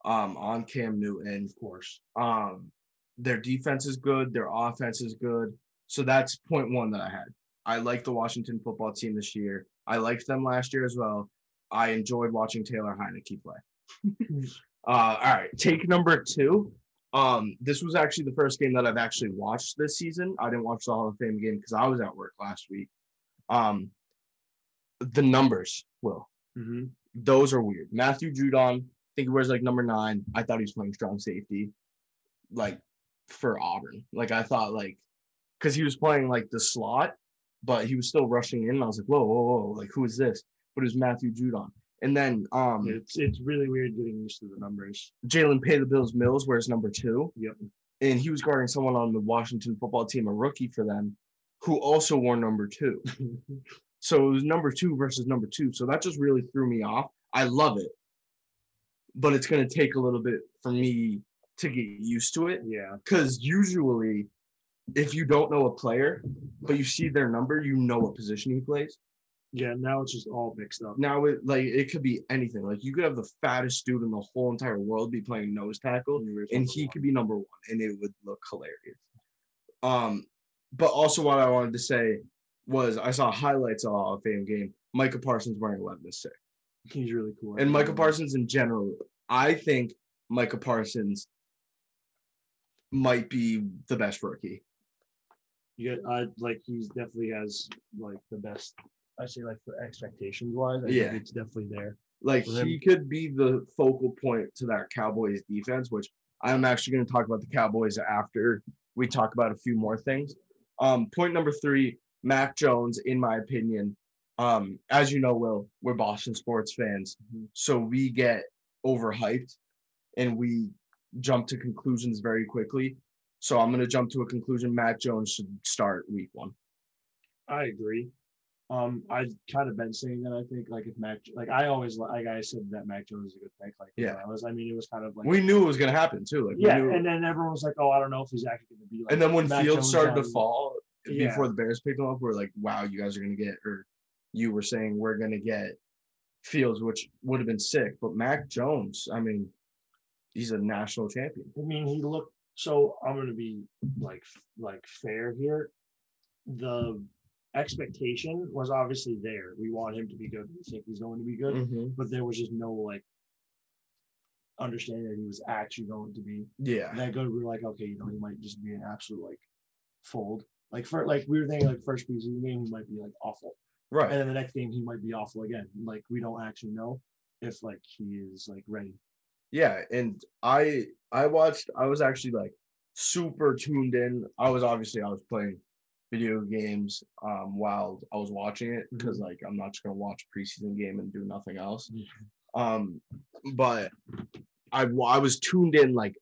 um, on Cam Newton. Of course. Um, their defense is good. Their offense is good. So that's point one that I had. I like the Washington football team this year. I liked them last year as well. I enjoyed watching Taylor Heinicke play. [laughs] uh, all right, take number two. Um, this was actually the first game that I've actually watched this season. I didn't watch the Hall of Fame game because I was at work last week. Um, the numbers, Will, Mm-hmm. those are weird. Matthew Judon, I think he wears like number nine. I thought he was playing strong safety, like for Auburn. Like I thought, like because he was playing like the slot, but he was still rushing in. I was like, whoa, whoa, whoa, like who is this? But it was Matthew Judon. And then um It's it's really weird getting used to the numbers. Jalen Pay the Bills Mills wears number two, Yep. and he was guarding someone on the Washington football team, a rookie for them, who also wore number two. [laughs] So it was number two versus number two. So that just really threw me off. I love it, but it's going to take a little bit for me to get used to it. yeah. Because usually, if you don't know a player, but you see their number, you know what position he plays. Yeah, now it's just all mixed up. Now it like it could be anything. Like you could have the fattest dude in the whole entire world be playing nose tackle, and he could be number one, and it would look hilarious. Um, but also what I wanted to say was I saw highlights of a Hall of Fame game. Micah Parsons wearing 11 to 6. He's really cool. And Micah Parsons in general, I think Micah Parsons might be the best rookie. Yeah, I like he's definitely has like the best. I say like for expectations wise, I Yeah. think it's definitely there. Like he could be the focal point to that Cowboys defense, which I'm actually going to talk about the Cowboys after we talk about a few more things. Um, point number three, Mac Jones, in my opinion, um, as you know, Will, we're Boston sports fans, Mhm. so we get overhyped and we jump to conclusions very quickly. So I'm going to jump to a conclusion. Mac Jones should start week one. I agree. Um, I've kind of been saying that. I think like if Mac, like I always like I said that Mac Jones is a good pick. Like Yeah. I was. I mean, it was kind of like We knew it was going to happen too. Like yeah, knew- and then everyone was like, oh, I don't know if he's actually going to be like. And then when Mac Fields Jones started to fall Yeah. before the Bears picked him up, we're like, wow, you guys are gonna get or you were saying we're gonna get Fields, which would have been sick. But Mac Jones, I mean, he's a national champion. I mean, he looked. So I'm going to be like like fair here. The expectation was obviously there. We want him to be good. We think he's going to be good, mm-hmm. but there was just no like understanding that he was actually going to be Yeah. that good. We were like, okay, you know, he might just be an absolute like fold. Like for like we were thinking like first preseason game he might be like awful, right? and then the next game he might be awful again. Like we don't actually know if like he is like ready. Yeah. And I I watched, I was actually like super tuned in. I was obviously I was playing video games um while I was watching it because like I'm not just gonna watch a preseason game and do nothing else. Um, but I I was tuned in like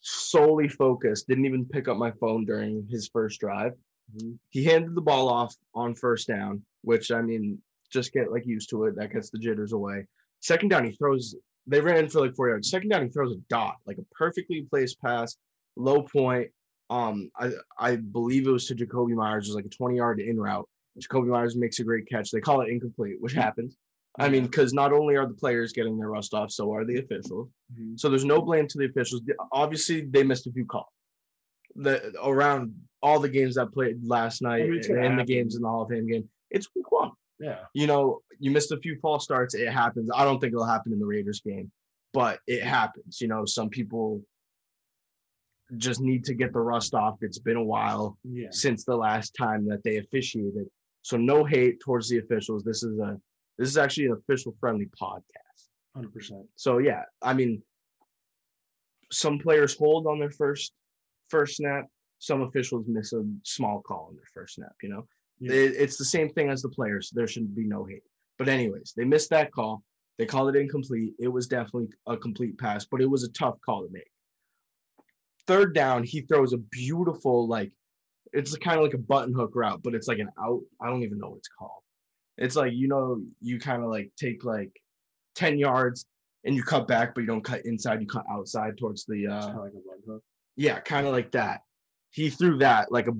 solely focused. Didn't even pick up my phone during his first drive. Mhm. He handed the ball off on first down, which I mean, just get like used to it. That gets the jitters away. Second down, he throws. They ran for like four yards. Second down, he throws a dot, like a perfectly placed pass, low point. Um, I I believe it was to Jakobi Meyers. It was like a twenty yard in route. Jakobi Meyers makes a great catch. They call it incomplete, which happens. I mean, because not only are the players getting their rust off, so are the officials. Mhm. So there's no blame to the officials. Obviously, they missed a few calls. The around all the games that played last night mean, and the games in the Hall of Fame game, it's week one. Yeah. You know, you missed a few false starts. It happens. I don't think it'll happen in the Raiders game, but it happens. You know, some people just need to get the rust off. It's been a while Yeah. since the last time that they officiated. So no hate towards the officials. This is a this is actually an official friendly podcast. Hundred percent. So yeah, I mean some players hold on their first first snap, some officials miss a small call on their first snap, you know. Yeah. It- it's the same thing as the players. There should be no hate. But anyways, they missed that call. They called it incomplete. It was definitely a complete pass, but it was a tough call to make. Third down, he throws a beautiful like it's kind of like a button hook route, but it's like an out. I don't even know what it's called. It's like you know, you kind of like take like 10 yards and you cut back, but you don't cut inside, you cut outside towards the uh like a run hook. yeah, kind of like that. He threw that like a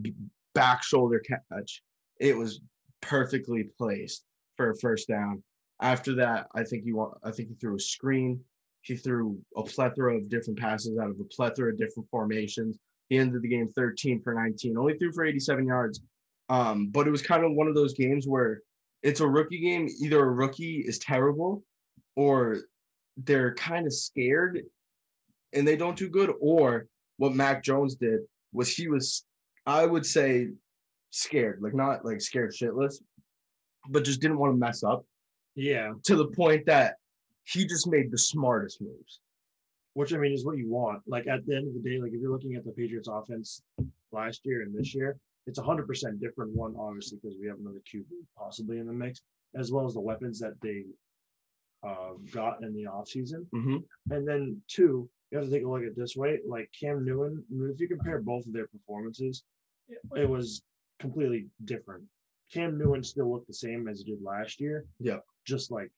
back shoulder catch. It was perfectly placed for a first down. After that, I think he wa- I think he threw a screen. He threw a plethora of different passes out of a plethora of different formations. He ended the game 13 for 19, only threw for 87 yards. Um, but it was kind of one of those games where it's a rookie game. Either a rookie is terrible or they're kind of scared and they don't do good, or what Mac Jones did was he was, I would say, scared, like not like scared shitless, but just didn't want to mess up Yeah. to the point that he just made the smartest moves. Which I mean is what you want. Like at the end of the day, like if you're looking at the Patriots offense last year and this year, it's a hundred percent different one, obviously, because we have another QB possibly in the mix, as well as the weapons that they uh, got in the offseason. Mm-hmm. And then two, you have to take a look at it this way. Like Cam Newton, if you compare both of their performances, it, it was completely different. Cam Newton still looked the same as he did last year. Yeah. Just like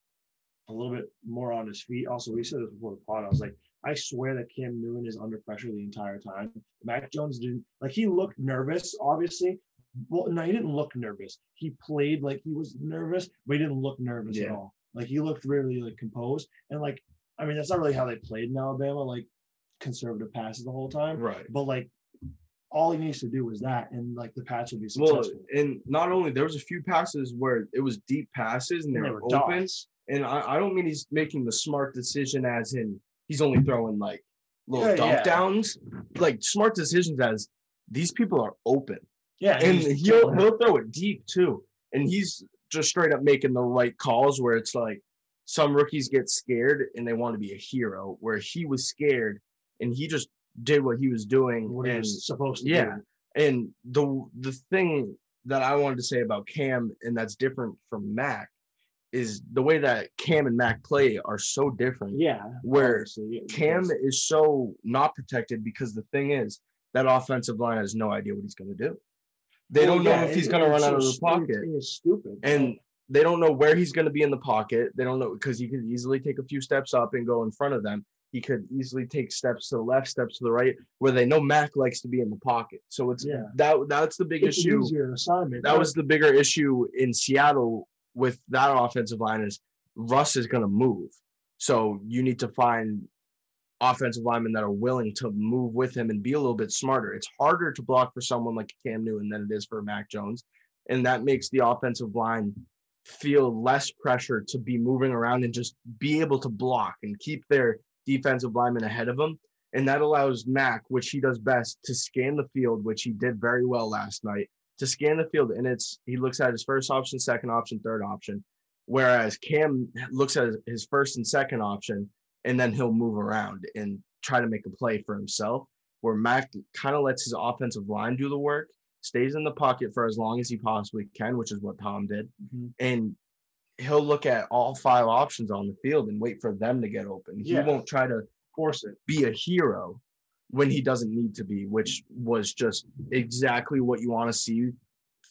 a little bit more on his feet. Also, we said this before the pod. I was like, I swear that Cam Newton is under pressure the entire time. Mac Jones didn't like he looked nervous, obviously, well, no, he didn't look nervous. He played like he was nervous, but he didn't look nervous at all. Like he looked really like composed. And like, I mean, that's not really how they played in Alabama, like conservative passes the whole time. Right. But like all he needs to do is that, and like the patch will be Well, successful. and not only there was a few passes where it was deep passes and they, And they were, were open. dots. And I, I don't mean he's making the smart decision as in he's only throwing like little Yeah, dump yeah. downs. Like smart decisions as these people are open. yeah, And he'll he'll throw it deep too. And he's just straight up making the right calls where it's like some rookies get scared and they want to be a hero, where he was scared and he just did what he was doing. what he was supposed to yeah. do. And the the thing that I wanted to say about Cam and that's different from Mac is the way that Cam and Mac play are so different. Yeah. Where yeah, Cam is so not protected because the thing is that offensive line has no idea what he's going to do. They Well, don't know if he's going to run it's out of the pocket, It's stupid. and they don't know where he's going to be in the pocket. They don't know because he could easily take a few steps up and go in front of them. He could easily take steps to the left, steps to the right, where they know Mac likes to be in the pocket. So it's Yeah. that that's the big it's issue. That was the bigger issue in Seattle with that offensive line is Russ is going to move. So you need to find offensive linemen that are willing to move with him and be a little bit smarter. It's harder to block for someone like Cam Newton than it is for Mac Jones. And that makes the offensive line feel less pressure to be moving around and just be able to block and keep their defensive linemen ahead of them. And that allows Mac, which he does best, to scan the field, which he did very well last night, to scan the field. And it's he looks at his first option, second option, third option. Whereas Cam looks at his first and second option, and then he'll move around and try to make a play for himself. Where Mac kind of lets his offensive line do the work, stays in the pocket for as long as he possibly can, which is what Tom did. Mhm. And he'll look at all five options on the field and wait for them to get open. He Yeah. won't try to force it. be a hero when he doesn't need to be, which was just exactly what you want to see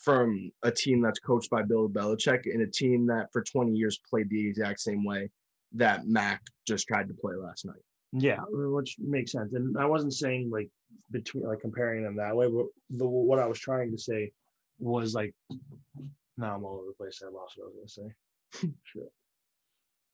from a team that's coached by Bill Belichick and a team that for 20 years played the exact same way that Mac just tried to play last night. Yeah, which makes sense. And I wasn't saying like between like comparing them that way, but the what I was trying to say was like now I'm all over the place. I lost what I was gonna say. [laughs] Shit.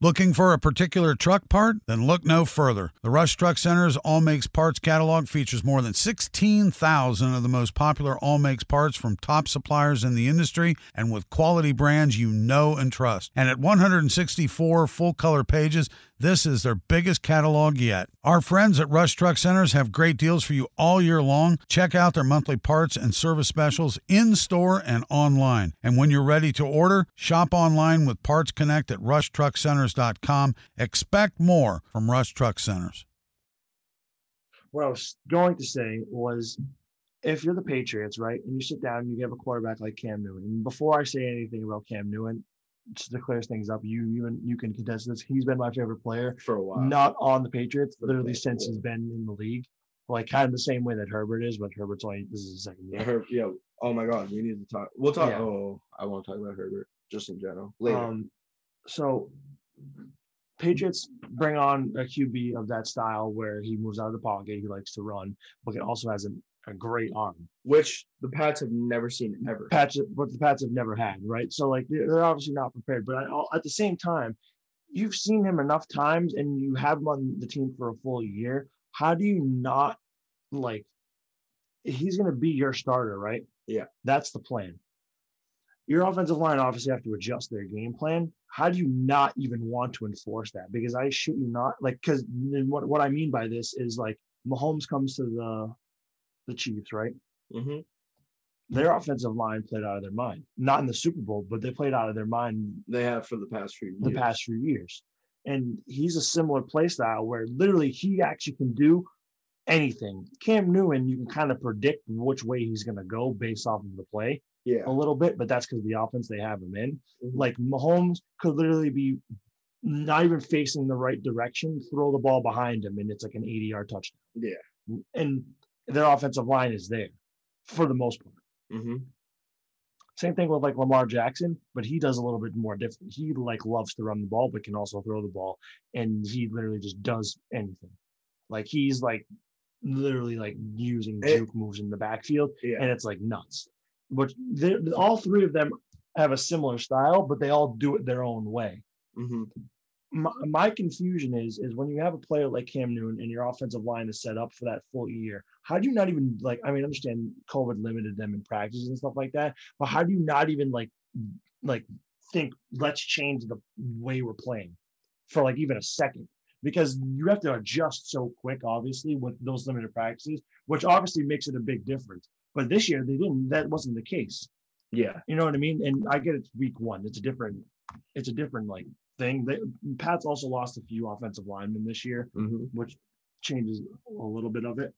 Looking for a particular truck part? Then look no further. The Rush Truck Center's All Makes Parts catalog features more than 16,000 of the most popular All Makes parts from top suppliers in the industry and with quality brands you know and trust. And at 164 full color pages, this is their biggest catalog yet. Our friends at Rush Truck Centers have great deals for you all year long. Check out their monthly parts and service specials in store and online. And when you're ready to order, shop online with Parts Connect at rushtruckcenters.com. Expect more from Rush Truck Centers. What I was going to say was if you're the Patriots, right, and you sit down and you have a quarterback like Cam Newton, and before I say anything about Cam Newton, to clear things up, you and you can contest this. He's been my favorite player. For a while. not on the Patriots, literally the- since he's been in the league. Like kind of the same way that Herbert is, but Herbert's only this is his second year. heard, yeah. Oh my God, we need to talk. We'll talk. Yeah. Oh, I want to talk about Herbert just in general later. Um, so Patriots bring on a QB of that style where he moves out of the pocket, he likes to run, but he also has an, a great arm. which the Pats have never seen ever. Pats, but the Pats have never had, right? So like they're obviously not prepared. But at the same time, you've seen him enough times, and you have him on the team for a full year. How do you not like? He's going to be your starter, right? Yeah. that's the plan. Your offensive line obviously have to adjust their game plan. How do you not even want to enforce that? Because I shit you not, like, because what what I mean by this is like Mahomes comes to the the Chiefs, right? hmm their offensive line played out of their mind. Not in the Super Bowl, but they played out of their mind They have for the past few years. the past few years. And he's a similar play style where literally he actually can do anything. Cam Newton, you can kind of predict which way he's going to go based off of the play Yeah. a little bit, but that's because the offense they have him in. Mhm. Like Mahomes could literally be not even facing the right direction, throw the ball behind him, and it's like an 80 yard touchdown. Yeah. And their offensive line is there for the most part. Mm-hmm. Same thing with like Lamar Jackson, but he does a little bit more different. He like loves to run the ball, but can also throw the ball, and he literally just does anything. Like he's like literally like using It- juke moves in the backfield, Yeah. and it's like nuts. But all three of them have a similar style, but they all do it their own way. Mm-hmm. My, my confusion is is when you have a player like Cam Newton and your offensive line is set up for that full year. How do you not even like? I mean, I understand COVID limited them in practices and stuff like that, but how do you not even like like think let's change the way we're playing for like even a second? Because you have to adjust so quick, obviously, with those limited practices, which obviously makes it a big difference. But this year they didn't. That wasn't the case. Yeah. You know what I mean? And I get it's week one. It's a different, it's a different like thing. They, Pat's also lost a few offensive linemen this year, Mm-hmm. which changes a little bit of it.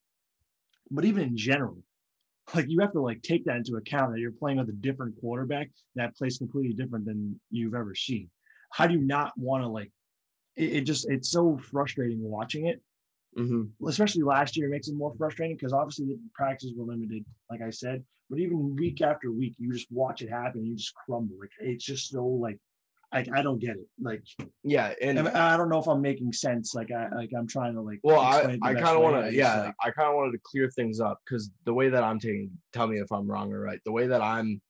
But even in general, like you have to like take that into account that you're playing with a different quarterback that plays completely different than you've ever seen. How do you not want to like? It, it just it's so frustrating watching it Mm-hmm. especially last year, it makes it more frustrating because obviously the practices were limited, like I said. But even week after week, you just watch it happen. And you just crumble. Like it's just so like, like I don't get it. Like Yeah. And and I don't know if I'm making sense. Like I like I'm trying to like. Well, I, explain it the I kind of want to, yeah, like- I kind of wanted to clear things up because the way that I'm taking, tell me if I'm wrong or right. The way that I'm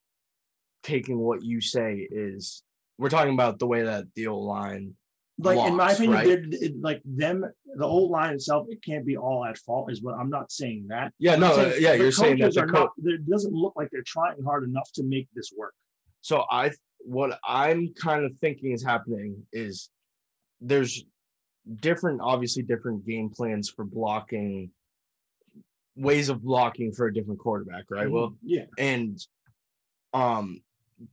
taking what you say is we're talking about the way that the old line, like in my opinion, right? they're- it, like them, the old line itself, it can't be all at fault. Is what I'm not saying that. Yeah, no, saying uh, yeah, you're saying that the co- not. It doesn't look like they're trying hard enough to make this work. So I, what I'm kind of thinking is happening is there's different, obviously different game plans for blocking, ways of blocking for a different quarterback, right? Well, yeah, and um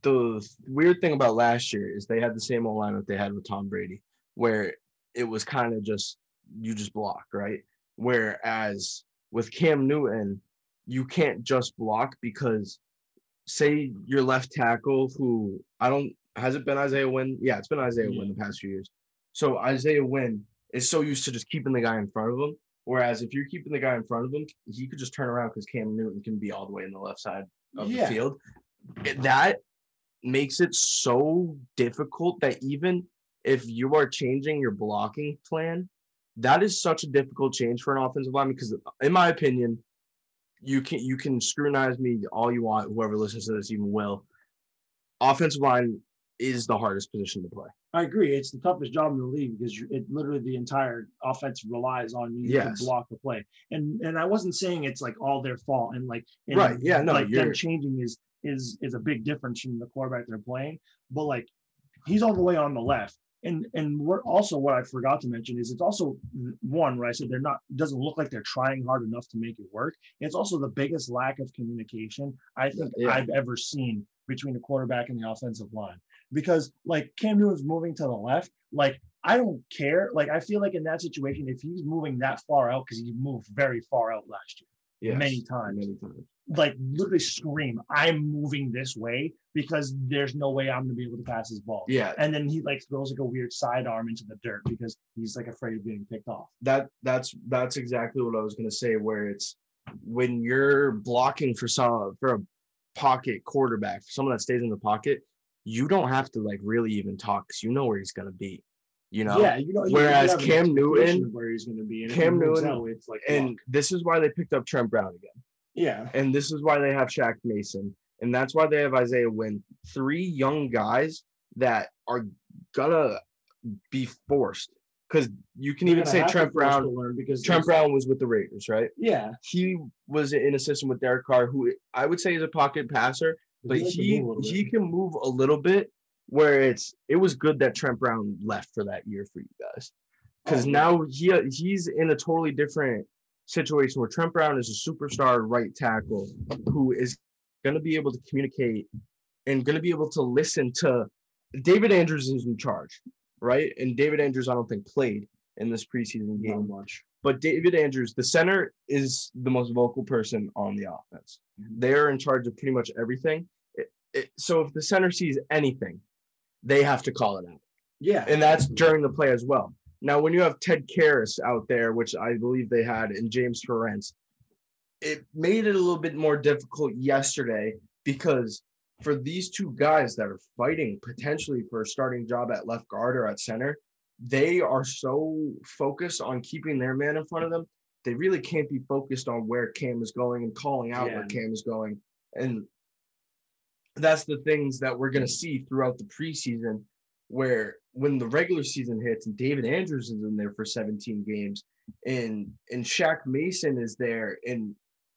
the weird thing about last year is they had the same old lineup they had with Tom Brady, where it was kind of just you just block, right? Whereas with Cam Newton, you can't just block because say your left tackle who I don't has it been Isaiah Wynn? Yeah, it's been Isaiah Wynn the past few years. So Isaiah Wynn is so used to just keeping the guy in front of him. Whereas if you're keeping the guy in front of him, he could just turn around because Cam Newton can be all the way in the left side of Yeah. the field. That makes it so difficult that even if you are changing your blocking plan, that is such a difficult change for an offensive lineman because, in my opinion, you can you can scrutinize me all you want. Whoever listens to this even will. Offensive line is the hardest position to play. I agree. It's the toughest job in the league because it literally the entire offense relies on you Yes. to block the play. And and I wasn't saying it's like all their fault and like and Right, yeah, no, like them changing is is is a big difference from the quarterback they're playing. But like he's all the way on the left. And and we're also what I forgot to mention is it's also one where I said they're not doesn't look like they're trying hard enough to make it work. It's also the biggest lack of communication I think Yeah. I've ever seen between the quarterback and the offensive line because like Cam Newton's moving to the left, like I don't care. Like I feel like in that situation, if he's moving that far out, because he moved very far out last year, Yes, many times, Many times. Like literally scream, "I'm moving this way because there's no way I'm gonna be able to pass his ball." Yeah. and then he like throws like a weird sidearm into the dirt because he's like afraid of getting picked off. that that's that's exactly what I was gonna say. Where it's when you're blocking for some for a pocket quarterback, for someone that stays in the pocket, you don't have to like really even talk because you know where he's gonna be. You know. yeah, you know. you- you Whereas an Cam Newton, where he's gonna be, and Cam Newton, out, it's like and this is why they picked up Trent Brown again, yeah, and this is why they have Shaq Mason, and that's why they have Isaiah Wynn. Three young guys that are gonna be forced because you can even say Trent Brown. because Trent Brown was with the Raiders, right? Yeah, he was in a system with Derek Carr, who I would say is a pocket passer, but He he move a little he can move a little bit. Where it's it was good that Trent Brown left for that year for you guys, because Oh, now he he's in a totally different situation where Trent Brown is a superstar right tackle who is going to be able to communicate and going to be able to listen to David Andrews is in charge, right? And David Andrews I don't think played, in this preseason game. much. But David Andrews, the center, is the most vocal person on the offense. They're in charge of pretty much everything. It, it, so if the center sees anything, they have to call it out. Yeah. And that's during the play as well. Now, when you have Ted Karras out there, which I believe they had, and James Ferentz, it made it a little bit more difficult yesterday because for these two guys that are fighting potentially for a starting job at left guard or at center, they are so focused on keeping their man in front of them. They really can't be focused on where Cam is going and calling out where Cam is going. And that's the things that we're going to see throughout the preseason where when the regular season hits and David Andrews is in there for 17 games and and Shaq Mason is there and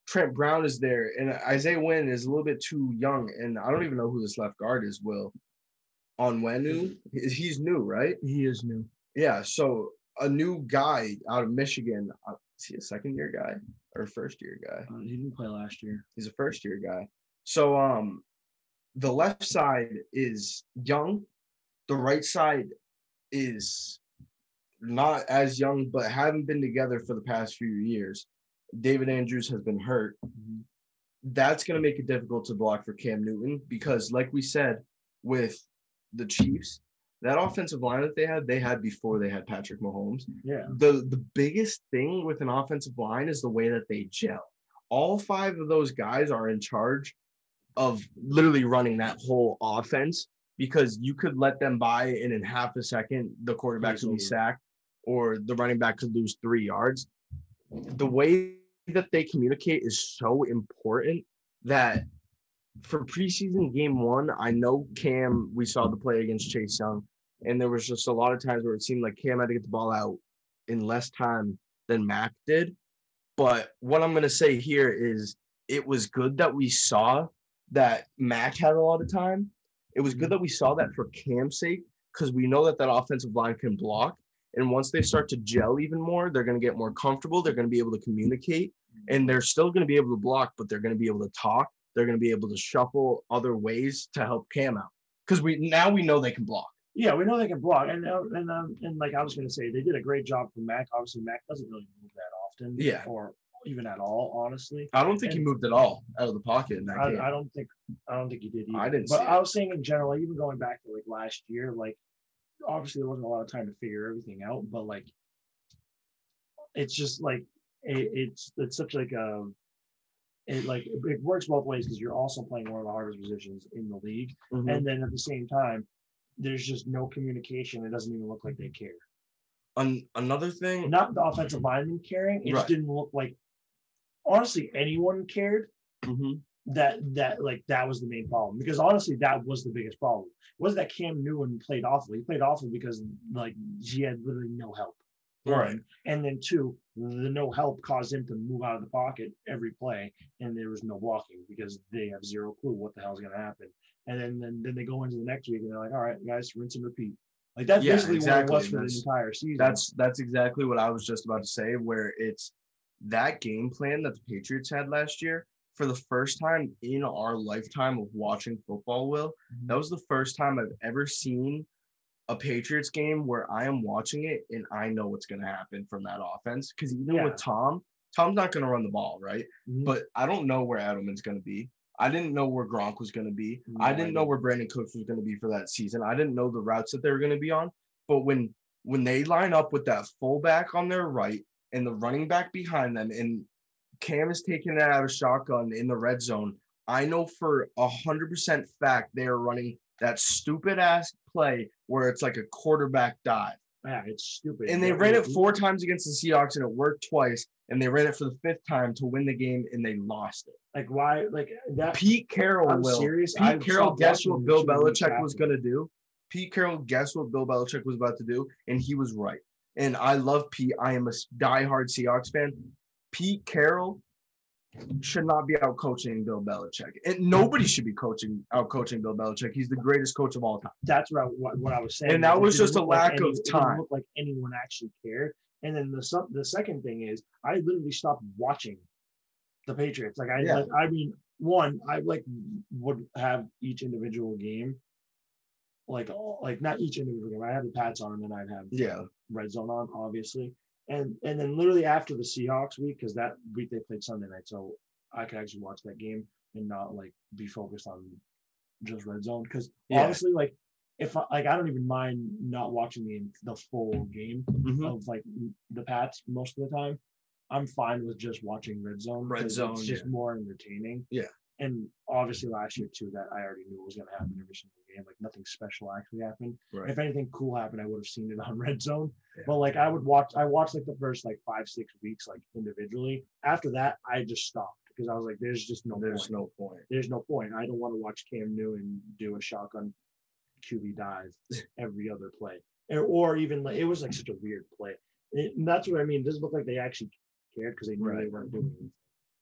Trent Brown is there and Isaiah Wynn is a little bit too young and I don't even know who this left guard is Will Onwenu he's new right He is new. yeah so a new guy out of Michigan uh, is he a second year guy or first year guy Uh, he didn't play last year. He's a first year guy. So um the left side is young. The right side is not as young, but haven't been together for the past few years. David Andrews has been hurt. Mm-hmm. That's going to make it difficult to block for Cam Newton because, like we said, with the Chiefs, that offensive line that they had, they had before they had Patrick Mahomes Yeah. the the biggest thing with an offensive line is the way that they gel. All five of those guys are in charge of literally running that whole offense because you could let them by and in half a second the quarterback could be sacked or the running back could lose three yards. The way that they communicate is so important that for preseason game one, I know Cam, we saw the play against Chase Young, and there was just a lot of times where it seemed like Cam had to get the ball out in less time than Mac did. But what I'm going to say here is it was good that we saw that Mac had a lot of time. It was good that we saw that for Cam's sake because we know that that offensive line can block. And once they start to gel even more, they're going to get more comfortable. They're going to be able to communicate and they're still going to be able to block, but they're going to be able to talk. They're going to be able to shuffle other ways to help Cam out because we now we know they can block. Yeah, we know they can block, and uh, and um, and like I was going to say, they did a great job for Mac. Obviously, Mac doesn't really move that often, Yeah. or even at all, honestly. I don't think he moved at all out of the pocket in that I, game. I don't think I don't think he did. Either. I didn't But I was saying in general, even going back to like last year, like obviously there wasn't a lot of time to figure everything out, but like it's just like it, it's it's such like a it like it works both ways because you're also playing one of the hardest positions in the league, Mhm. and then at the same time, there's just no communication. It doesn't even look like they care. An- another thing, Not the offensive lineman caring. It Right. just didn't look like honestly anyone cared Mhm. that that like that was the main problem because honestly that was the biggest problem it wasn't that Cam Newton played awful he played awful because like he had literally no help Right. And then two the no help caused him to move out of the pocket every play and there was no blocking because they have zero clue what the hell's going to happen and then, then then they go into the next week and they're like all right guys rinse and repeat like that's Yeah, basically exactly, what it was for the entire season that's that's exactly what I was just about to say. Where it's that game plan that the Patriots had last year for the first time in our lifetime of watching football. Will that was the first time I've ever seen a Patriots game where I am watching it and I know what's going to happen from that offense. Because even Yeah. with Tom, Tom's not going to run the ball, right? Mhm. But I don't know where Edelman's going to be. I didn't know where Gronk was going to be. I didn't know where Brandin Cooks was going to be for that season. I didn't know the routes that they were going to be on. But when when they line up with that fullback on their right and the running back behind them, and Cam is taking it out of shotgun in the red zone, I know for a hundred percent fact they are running that stupid ass play where it's like a quarterback dive. yeah it's stupid And they ran it four times against the Seahawks and it worked twice. And they ran it for the fifth time to win the game and they lost it. like why like that Pete Carroll I'm will. serious. Pete I Carroll, guess what Bill Belichick was going to do? Pete Carroll, guess what Bill Belichick was about to do? And he was right. And I love Pete. I am a diehard Seahawks fan. Pete Carroll should not be out coaching Bill Belichick. And nobody should be coaching out coaching Bill Belichick. He's the greatest coach of all time. that's what I, what, what I was saying. And that was just a look like lack any- of time. look like anyone actually cared. And then the the second thing is, I literally stopped watching the Patriots. Like I, Yeah. like, I mean, one, I like would have each individual game like all like not each individual game. I have the Pats on, and then I'd have Yeah. Red zone on, obviously. And and then literally after the Seahawks week, because that week they played Sunday night, so I could actually watch that game and not like be focused on just red zone. Because Yeah. honestly, like if I, like I don't even mind not watching the the full game Mhm. of like the Pats most of the time. I'm fine with just watching red zone. Red zone, it's just yeah. more entertaining. Yeah. And obviously last year too, that I already knew was gonna happen every single game. Like nothing special actually happened. Right. If anything cool happened, I would have seen it on [laughs] red zone. Yeah. But like I would watch, I watched like the first like five, six weeks like individually. After that, I just stopped because I was like, there's just no There's point. no point. There's no point. I don't want to watch Cam Newton do a shotgun QB dive [laughs] every other play, or, or even like it was like such a weird play. It- and that's what I mean. It doesn't look like they actually cared because they knew they weren't doing anything.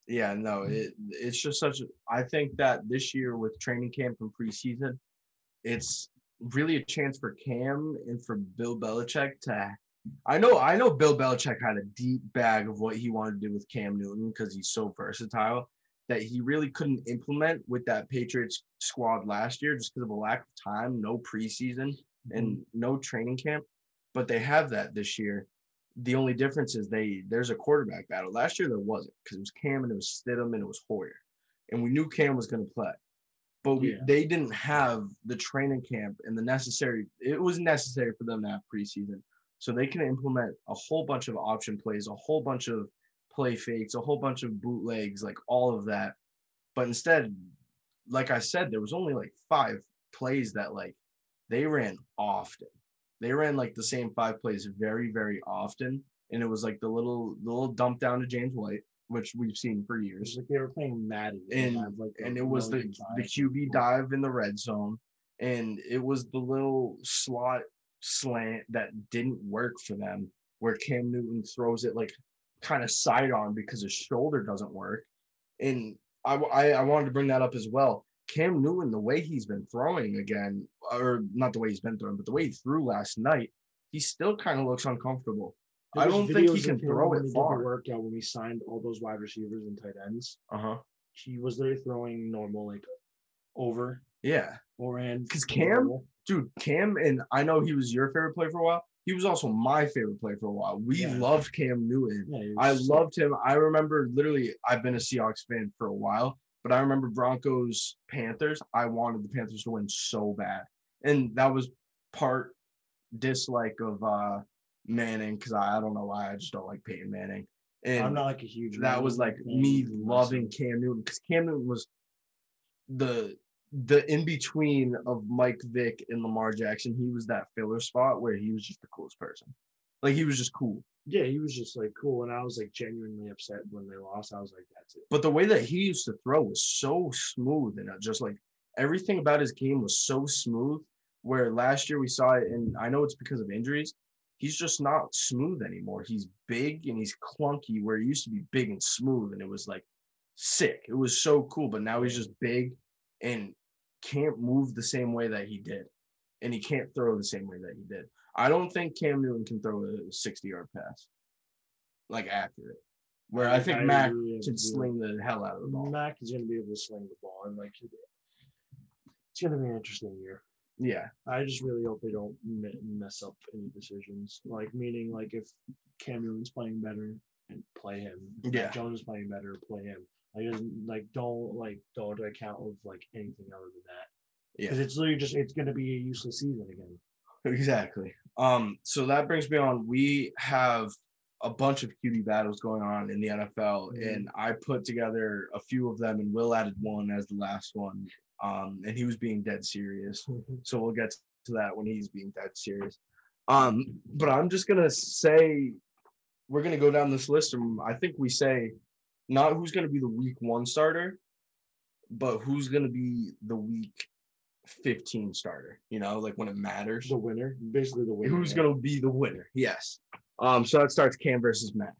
Yeah, no, it it's just such a I think that this year with training camp and preseason, it's really a chance for Cam and for Bill Belichick to I know I know Bill Belichick had a deep bag of what he wanted to do with Cam Newton because he's so versatile that he really couldn't implement with that Patriots squad last year just because of a lack of time, no preseason and mm-hmm. no training camp. But they have that this year. The only difference is they there's a quarterback battle. Last year there wasn't because it was Cam and it was Stidham and it was Hoyer, and we knew Cam was going to play, but we, Yeah. they didn't have the training camp and the necessary. It was necessary for them to have preseason, so they can implement a whole bunch of option plays, a whole bunch of play fakes, a whole bunch of bootlegs, like all of that. But instead, like I said, there was only like five plays that like they ran often. They ran like the same five plays very, very often. And it was like the little the little dump down to James White, which we've seen for years. like they were playing Madden. And like, and it was the the. QB dive in the red zone. And it was the little slot slant that didn't work for them, where Cam Newton throws it like kind of side on because his shoulder doesn't work. And I, I, I wanted to bring that up as well. Cam Newton, the way he's been throwing again, or not the way he's been throwing, but the way he threw last night, he still kind of looks uncomfortable. There I don't think he can throw it far. Workout when we signed all those wide receivers and tight ends. Uh huh. He was literally throwing normal, like over, Yeah, Or and because Cam- normal. dude, Cam, and I know he was your favorite player for a while. He was also my favorite player for a while. We Yeah. loved Cam Newton. Yeah, I loved him. I remember literally, I've been a Seahawks fan for a while, but I remember Broncos Panthers. I wanted the Panthers to win so bad. And that was part dislike of uh Manning because I, I don't know why I just don't like Peyton Manning. And I'm not like a huge. that Manning was like me loving Cam Newton because Cam Newton was the the in between of Mike Vick and Lamar Jackson. He was that filler spot where he was just the coolest person. Like he was just cool. Yeah, he was just like cool, and I was like genuinely upset when they lost. I was like, that's it. But the way that he used to throw was so smooth and it just like everything about his game was so smooth. Where last year we saw it, and I know it's because of injuries. He's just not smooth anymore. He's big and he's clunky. Where he used to be big and smooth, and it was like sick. It was so cool. But now he's just big and can't move the same way that he did, and he can't throw the same way that he did. I don't think Cam Newton can throw a sixty-yard pass, like accurate. Where I think I Mac can sling the hell out of the ball. Mac is going to be able to sling the ball, and like it's going to be an interesting year. Yeah, I just really hope they don't mess up any decisions. Like meaning, like if Cam Newton's playing better and play him, if Yeah. Jones is playing better, play him. Like doesn't like don't like don't account of like anything other than that. yeah, Because it's literally just it's going to be a useless season again. Exactly. Um, so that brings me on. We have a bunch of QB battles going on in the NFL, Mhm. and I put together a few of them, and Will added one as the last one. Um, and he was being dead serious. So we'll get to that when he's being dead serious. Um, but I'm just gonna say we're gonna go down this list, and I think we say not who's gonna be the week one starter, but who's gonna be the week 15 starter. You know, like when it matters. the winner, basically the winner. Who's yeah. gonna be the winner? Yes. Um, so that starts Cam versus Mac.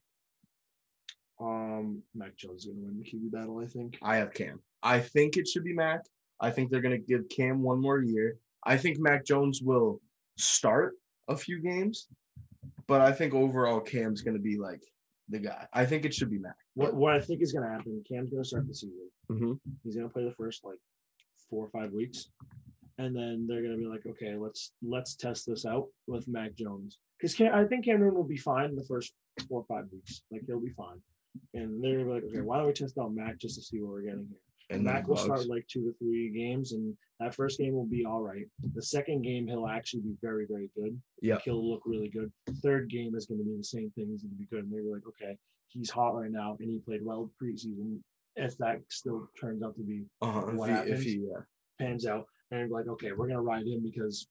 Um, Mac Jones is going to win the QB battle, I think. I have Cam. I think it should be Mac. I think they're gonna give Cam one more year. I think Mac Jones will start a few games, but I think overall Cam's gonna be like the guy. I think it should be Mac. What what I think is going to happen? Cam's going to start the season. Mm-hmm. He's going to play the first like four or five weeks, and then they're gonna be like, okay, let's let's test this out with Mac Jones because Cam, I think Cam Newton will be fine in the first four or five weeks. Like he'll be fine, and they're gonna be like, okay, why don't we test out Mac just to see what we're getting here? And Mac will start like two to three games, and that first game will be all right. The second game, he'll actually be very, very good. Yeah. Like, he'll look really good. Third game is going to be the same thing. He's going to be good. And they're like, okay, he's hot right now, and he played well preseason. If that still turns out to be Uh-huh. what If he, happens, if he yeah. pans out, and like, okay, we're to ride him because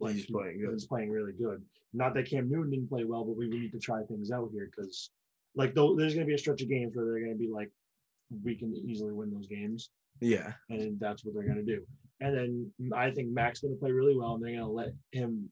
like, He's playing good. He's playing really good. Not that Cam Newton didn't play well, but we need to try things out here because, like, though there's to be a stretch of games where they're to be like, we can easily win those games Yeah. and that's what they're to do. And then I think Mac's to play really well, and they're to let him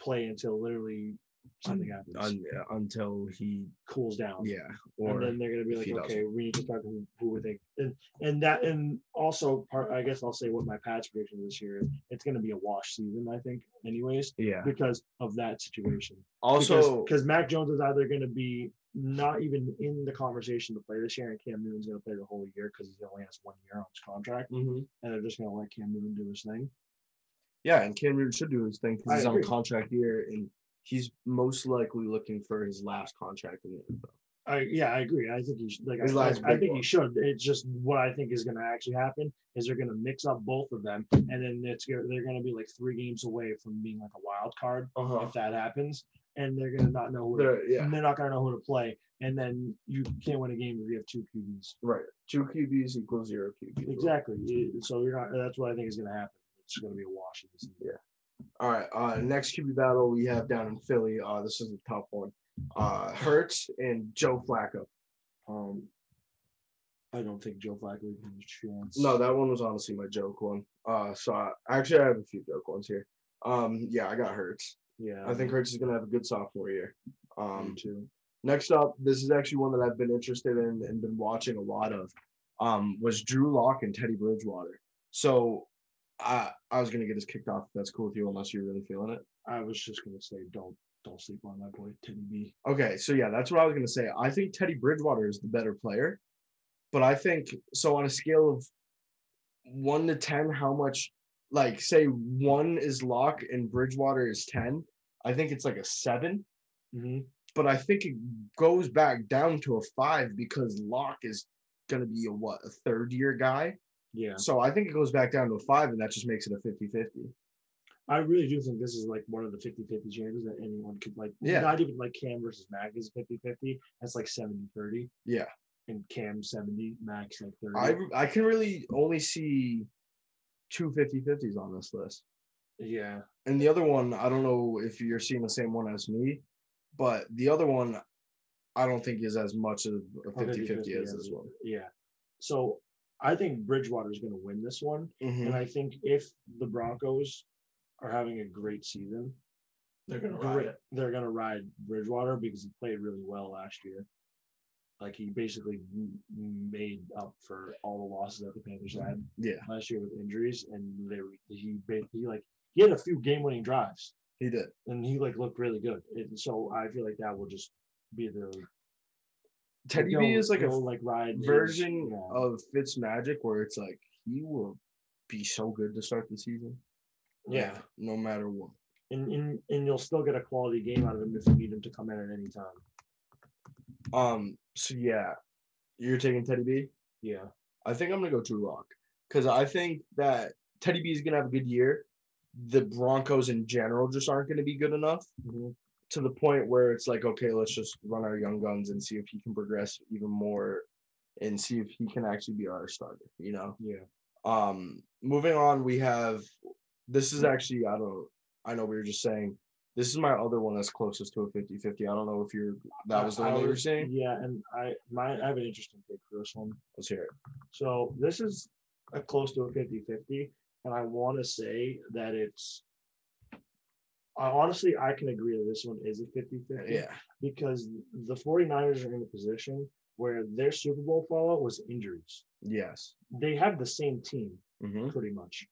play until literally something happens, Un, until he cools down. yeah. and Or then they're going to be like, okay, doesn't. we need to talk who, who we think, and and that, and also part. I guess I'll say what my patch prediction this year is. It's going to be a wash season, I think, anyways, yeah. because of that situation. Also because Mac Jones is either going to be not even in the conversation to play this year, and Cam Newton's going to play the whole year because he only has one year on his contract, Mhm. and they're just going to let Cam Newton do his thing. Yeah, and Cam Newton should do his thing because he's on contract here, and he's most likely looking for his last contract in the NFL. I yeah, I agree. I think he should. Like, I, last I think he should. It's just what I think is going to actually happen is they're going to mix up both of them, and then it's they're going to be like three games away from being like a wild card Uh-huh. if that happens, and they're going to not know who. To, They're- yeah. and they're not going to know who to play, and then you can't win a game if you have two QBs. Right. Two QBs equals zero QBs. Exactly. It- So you're not. That's what I think is going to happen. It's going to be a wash. in the season. Yeah. All right. Uh, next QB battle we have down in Philly. Uh, this is a tough one. Uh, Hurts and Joe Flacco. Um, I don't think Joe Flacco has a chance. No, that one was honestly my joke one. Uh, so I, actually I have a few joke ones here. Um, yeah, I got Hurts. Yeah. I think Hurts is gonna have a good sophomore year. me Um, too. next up, this is actually one that I've been interested in and been watching a lot of. Um, was Drew Lock and Teddy Bridgewater. So, I I was gonna get us kicked off. That's cool with you, unless you're really feeling it. I was just going to say don't don't sleep on my boy Teddy B. Okay, so yeah, that's what I was gonna say. I think Teddy Bridgewater is the better player, but I think so on a scale of one to ten, how much like say one is lock and Bridgewater is ten, I think it's like a 7 Mm-hmm. But I think it goes back down to a five because Lock is gonna be a what a third year guy. Yeah. So I think it goes back down to a five, and that just makes it a 50-50. I really do think this is like one of the 50 50 chances that anyone could like. Yeah. Not even like Cam versus Mac is 50 50. That's like 70 30. Yeah. And Cam 70, Mac's like 30. I I can really only see two 50-50s on this list. yeah. And the other one, I don't know if you're seeing the same one as me, but the other one, I don't think is as much of a 50 50 as this one. Yeah. So I think Bridgewater is going to win this one. Mhm. And I think if the Broncos are having a great season, They're going to ride it. They're gonna ride Bridgewater because he played really well last year. Like he basically made up for all the losses that the Panthers had Yeah, last year with injuries, and they he ba- he like he had a few game winning drives, he did. and he like looked really good. And so I feel like that will just be the Teddy B is like a like ride version yeah. of Fitz Magic where it's like he will be so good to start the season. Yeah. no matter what. and, and and you'll still get a quality game out of him if you need him to come in at any time. Um. So yeah, you're taking Teddy B. Yeah, I think I'm gonna go Drew Lock because I think that Teddy B is gonna have a good year. The Broncos in general just aren't gonna be good enough Mhm. To the point where it's like, okay, let's just run our young guns and see if he can progress even more and see if he can actually be our starter. You know. yeah. Um. Moving on, we have. This is actually I don't. I know we were just saying. This is my other one that's closest to a 50-50. I don't know if you're that was the I- one I you were saying. Yeah, and I my I have an interesting take for this one. Let's hear it. So this is a close to a 50-50, and I want to say that it's honestly I can agree that this one is a 50-50 Yeah. because the 49ers are in a position where their Super Bowl fallout was injuries. Yes. They have the same team hmm pretty much.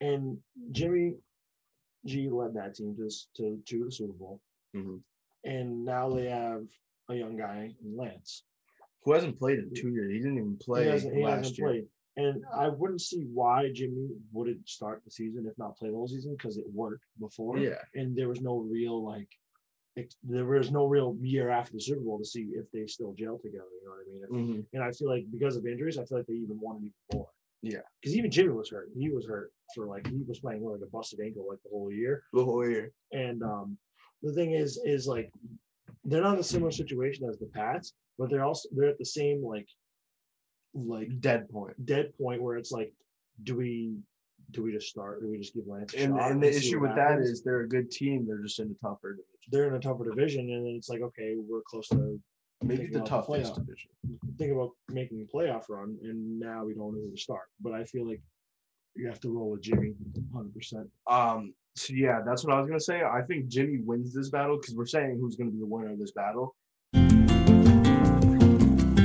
And Jimmy G led that team to to, to the Super Bowl. Mhm. And now they have a young guy in Lance. Who hasn't played in two years? He didn't even play he hasn't, he last hasn't year. played. And I wouldn't see why Jimmy wouldn't start the season if not play the whole season because it worked before. Yeah. And there was no real like there was no real year after the Super Bowl to see if they still gel together. You know what I mean? If- Mhm. And I feel like because of injuries, I feel like they even wanted even more. Yeah. Because even Jimmy was hurt. He was hurt for like he was playing with like a busted ankle like the whole year. The whole year. And um, the thing is, is like they're not a similar situation as the Pats, but they're also they're at the same like like Dead point. dead point where it's like, do we do we just start? Do we just give Lance? And, and the issue with that happens? is they're a good team. They're just in a tougher division. they're in a tougher division, and then it's like, okay, we're close to Maybe the about the toughest division. think about making a playoff run, and now we don't know who to start. But I feel like you have to roll with Jimmy, hundred percent. Um. So yeah, that's what I was gonna say. I think Jimmy wins this battle because we're saying who's gonna be the winner of this battle.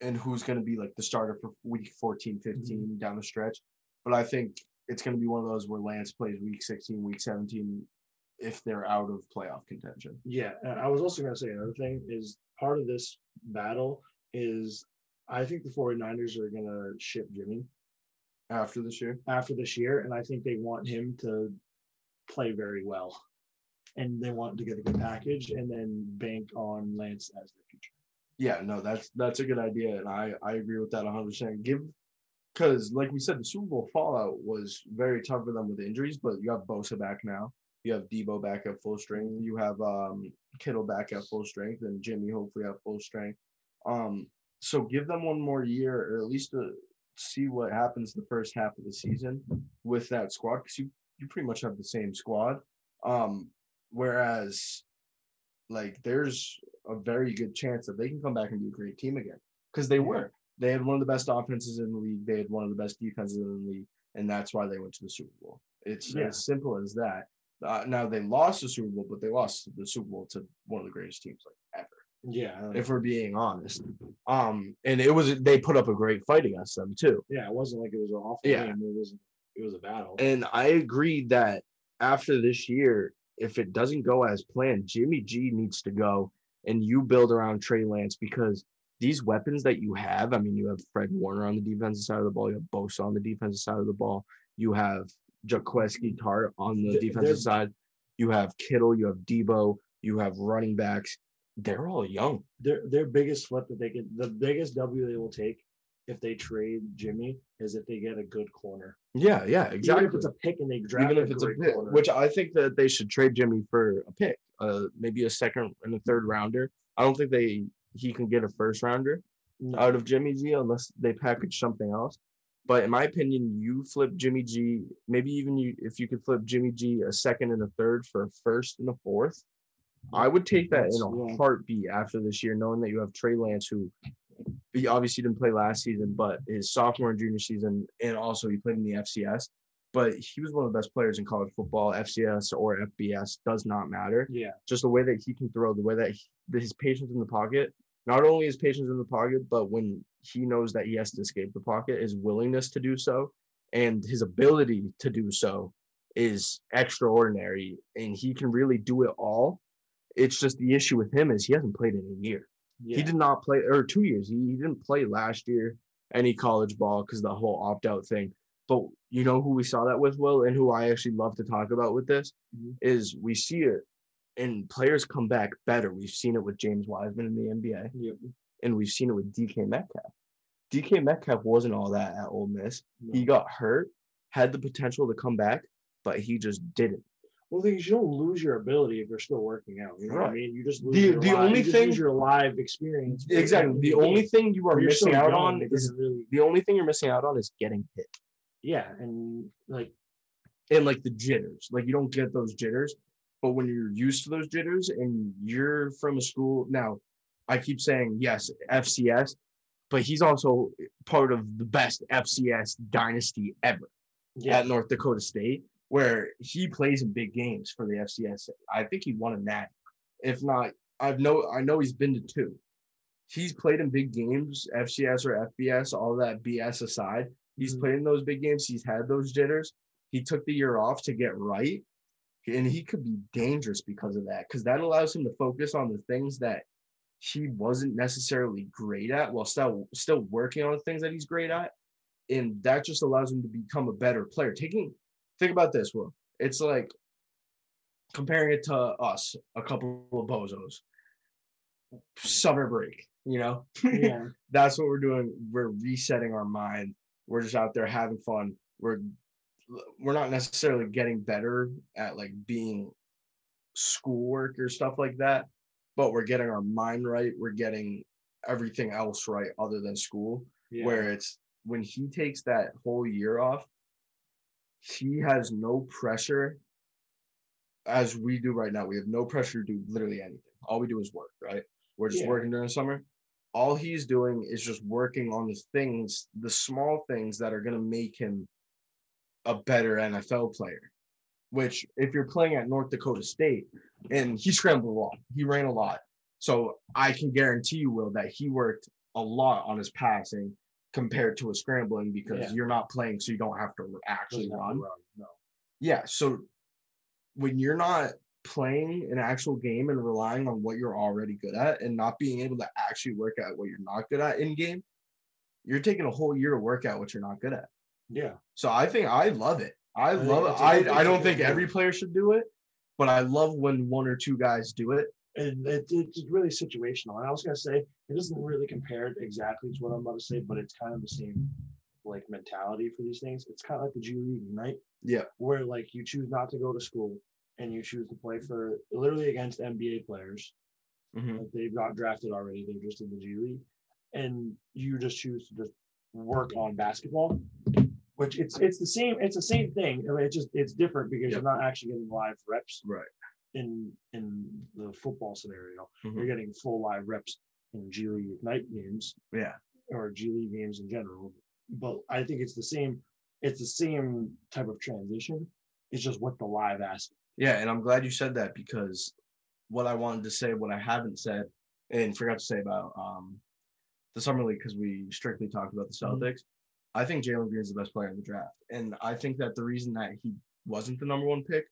And who's gonna be like the starter for week 14, mm-hmm. 15 down the stretch. But I think it's gonna be one of those where Lance plays week 16, week 17, if they're out of playoff contention. Yeah, I was also going to say another thing is part of this battle is I think the 49ers are going to ship Jimmy After this year. after this year, and I think they want him to play very well. And they want to get a good package and then bank on Lance as their future. Yeah, no, that's that's a good idea, and I I agree with that 100. percent Give because like we said, the Super Bowl fallout was very tough for them with injuries, but you have Bosa back now, you have Deebo back at full strength, you have um Kittle back at full strength, and Jimmy hopefully at full strength. Um, so give them one more year, or at least to see what happens the first half of the season with that squad, because you you pretty much have the same squad. Um, whereas like there's a very good chance that they can come back and be a great team again because they were. They had one of the best offenses in the league. They had one of the best defenses in the league, and that's why they went to the Super Bowl. It's Yeah. as simple as that. Uh, now they lost the Super Bowl, but they lost the Super Bowl to one of the greatest teams like ever, Yeah, if we're being honest. Um, and it was they put up a great fight against them too. yeah, it wasn't like it was an awful Yeah. game. It was it was a battle. And I agree that after this year, if it doesn't go as planned, Jimmy G needs to go and you build around Trey Lance because these weapons that you have, I mean, you have Fred Warner on the defensive side of the ball, you have Bosa on the defensive side of the ball, you have Jaquiski Tartt on the Th- defensive side, you have Kittle, you have Deebo, you have running backs. They're all young. their their biggest flip that they can the biggest W they will take if they trade Jimmy is if they get a good corner. Yeah, yeah, exactly. Even if it's a pick and they draft even if it's a pick, corner. which I think that they should trade Jimmy for a pick, uh, maybe a second and a third rounder. I don't think they he can get a first rounder No. out of Jimmy G unless they package something else. But in my opinion, you flip Jimmy G, maybe even you if you could flip Jimmy G a second and a third for a first and a fourth. I would take that in a heartbeat after this year, knowing that you have Trey Lance, who he obviously didn't play last season, but his sophomore and junior season, and also he played in the FCS. But he was one of the best players in college football, FCS or FBS, does not matter. yeah, Just the way that he can throw, the way that he, his patience in the pocket, not only his patience in the pocket, but when he knows that he has to escape the pocket, his willingness to do so, and his ability to do so is extraordinary. And he can really do it all. It's just the issue with him is he hasn't played in a year. Yeah. He did not play or two years. He, he didn't play last year any college ball because the whole opt out thing. But you know who we saw that with, Will, and who I actually love to talk about with this Mhm. is we see it and players come back better. We've seen it with James Wiseman in the NBA, Yep. and we've seen it with DK Metcalf. DK Metcalf wasn't all that at Ole Miss. He got hurt, had the potential to come back, but he just didn't. Well, thing is, you don't lose your ability if you're still working out. You know what I mean? You just lose The- your the live, only you thing- your live experience. Exactly. The only thing you are missing out on is really. the only thing you're missing out on is getting hit Yeah, and like and like the jitters. Like you don't get those jitters, but when you're used to those jitters and you're from a school now, I keep saying yes, FCS, but he's also part of the best FCS dynasty ever yeah, at North Dakota State, where he plays in big games for the FCS. I think he won a nat. If not, I've know I know he's been to two. He's played in big games, FCS or FBS, all that BS aside. He's Mhm. played in those big games. He's had those jitters. He took the year off to get right. And he could be dangerous because of that, because that allows him to focus on the things that he wasn't necessarily great at while still still working on the things that he's great at. And that just allows him to become a better player. Taking think about this, Will. It's like comparing it to us, a couple of bozos. Summer break, you know? yeah. [laughs] That's what we're doing. We're resetting our mind. We're just out there having fun. We're we're not necessarily getting better at like being schoolwork or stuff like that, but we're getting our mind right. We're getting everything else right other than school. yeah. Where it's when he takes that whole year off, he has no pressure as we do right now. We have no pressure to do literally anything. All we do is work, right? We're just Yeah. working during the summer. All he's doing is just working on the things, the small things that are going to make him a better NFL player. Which, if you're playing at North Dakota State, and he scrambled a lot, he ran a lot. So I can guarantee you, Will, that he worked a lot on his passing compared to a scrambling because Yeah. you're not playing, so you don't have to actually run. run, No. Yeah. So when you're not playing an actual game and relying on what you're already good at and not being able to actually work at what you're not good at in game, you're taking a whole year to work out what you're not good at. Yeah. So I think I love it. I I love it. it's a- I think I, I don't think every player should do it, but I love when one or two guys do it. And it, it's really situational. And I was gonna say it doesn't really compare exactly to what I'm about to say, but it's kind of the same like mentality for these things. It's kind of like the G League Ignite, Yeah. where like you choose not to go to school and you choose to play for literally against NBA players. Mhm. Like they've got drafted already, they're just in the G League, and you just choose to just work on basketball. Which it's it's the same it's the same thing. I mean, it's just it's different because Yep. you're not actually getting live reps Right. In in the football scenario. Mhm. You're getting full live reps in G League Ignite games Yeah. or G League games in general. But I think it's the same. It's the same type of transition. It's just with the live aspect. Yeah, and I'm glad you said that because what I wanted to say, what I haven't said, and forgot to say about um, the summer league because we strictly talked about the Mhm. Celtics. I think Jalen Green is the best player in the draft, and I think that the reason that he wasn't the number one pick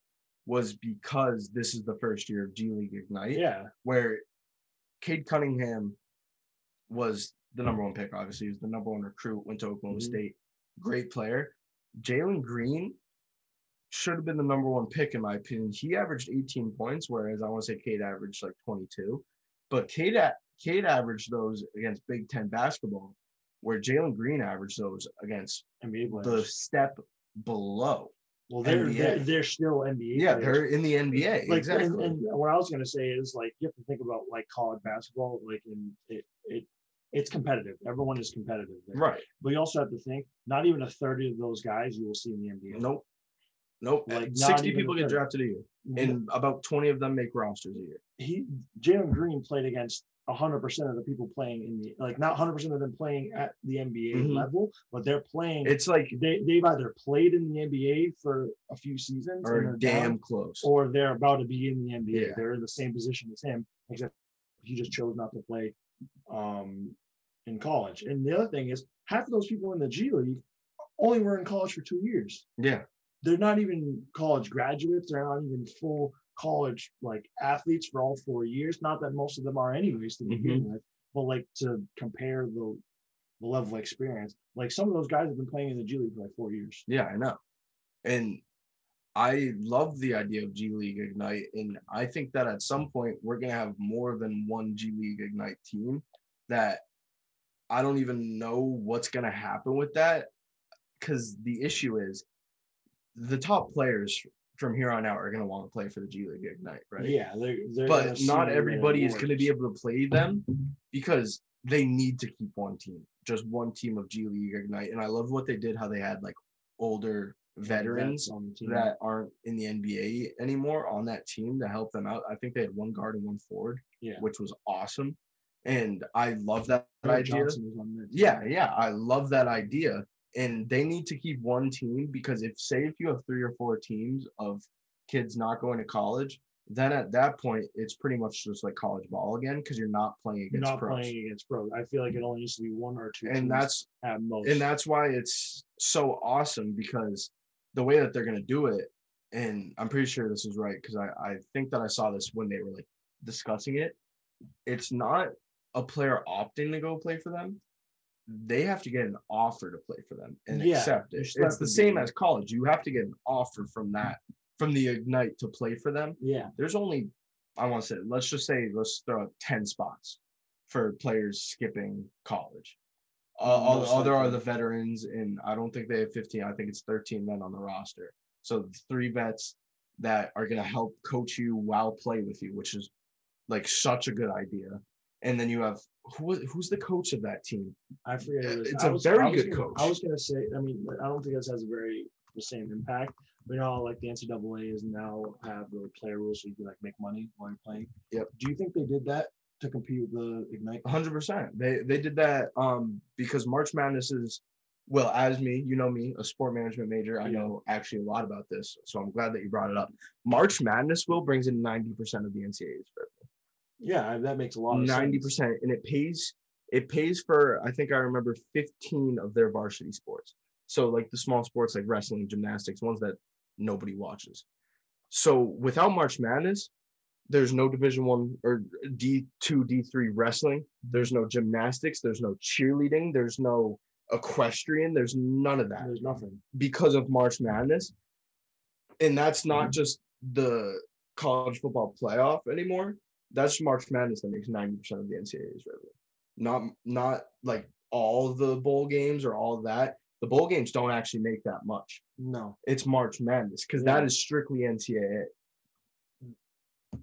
was because this is the first year of G League Ignite, Yeah, where Cade Cunningham was the number one pick. Obviously, he was the number one recruit. Went to Oklahoma Mhm. State, great player. Jalen Green should have been the number one pick in my opinion. He averaged 18 points, whereas I want to say Cade averaged like 22. But Cade, Cade averaged those against Big Ten basketball, where Jalen Green averaged those against NBA the step below. Well, they're, NBA. they're they're still NBA. Yeah, players. they're in the NBA. like exactly. and, and what I was gonna say is like you have to think about like college basketball. Like in it it it's competitive. Everyone is competitive. There. right. But you also have to think not even a third of those guys you will see in the NBA. Nope. Nope. Like, 60 people get drafted a year, and about 20 of them make rosters a year. he Jalen Green played against hundred percent of the people playing in the like not hundred percent of them playing at the NBA Mhm. level, but they're playing. It's like they they've either played in the NBA for a few seasons they're damn down, close. or they're about to be in the NBA. Yeah. They're in the same position as him, except he just chose not to play um, in college. And the other thing is, half of those people in the G League only were in college for two years. yeah. They're not even college graduates. They're not even full college like athletes for all four years. Not that most of them are, anyways, to begin mm-hmm. with. But like to compare the the level of experience, like some of those guys have been playing in the G League for like four years. Yeah, I know. And I love the idea of G League Ignite. And I think that at some point we're gonna have more than one G League Ignite team that I don't even know what's gonna happen with that because the issue is the top players from here on out are gonna want to play for the G League Ignite, right? Yeah, they're, they're but not everybody is going to be able to play them because they need to keep one team, just one team of G League Ignite. And I love what they did, how they had like older veterans on the team. that aren't in the NBA anymore on that team to help them out. I think they had one guard and one forward, Yeah. which was awesome. And I love that Greg idea. Johnson was on that team. Yeah, yeah, I love that idea. And they need to keep one team because if say if you have three or four teams of kids not going to college, then at that point it's pretty much just like college ball again because you're not playing You're against not pros. playing against pros. I feel like it only needs to be one or two. And teams that's at most. and that's why it's so awesome because the way that they're gonna do it, and I'm pretty sure this is right because I, I think that I saw this when they were like discussing it. It's not a player opting to go play for them. They have to get an offer to play for them and Yeah, accept it. It's the same as college. You have to get an offer from that from the Ignite to play for them. yeah, There's only I want to say let's just say let's throw out 10 spots for players skipping college. Uh, all Most the other are the veterans, and I don't think they have 15. I think it's 13 men on the roster. So the three vets that are going to help coach you while play with you, which is like such a good idea. And then you have who who's the coach of that team? I forget. It was, It's I a was- very was good gonna- coach. I was gonna say. I mean, I don't think this has a very the same impact. We know how, like the NCAA is now have the player rules so you can like make money while you're playing. Yep. Do you think they did that to compete with the Ignite? hundred percent. They they did that um because March Madness is well as me, you know me, a sport management major. I Yeah. know actually a lot about this, so I'm glad that you brought it up. March Madness will brings in ninety percent of the NCAA's revenue. Yeah, that makes a lot of Ninety sense. percent, and it pays it pays for I think I remember fifteen of their varsity sports. So like the small sports like wrestling, gymnastics, ones that nobody watches. So without March Madness, there's no Division One or D two, D three wrestling. There's no gymnastics. There's no cheerleading. There's no equestrian. There's none of that There's nothing. because of March Madness. And that's not mm-hmm. just the college football playoff anymore. That's March Madness that makes 90% of the NCAA's revenue. Not not like all the bowl games or all that. The bowl games don't actually make that much. No. It's March Madness because Yeah. that is strictly NCAA.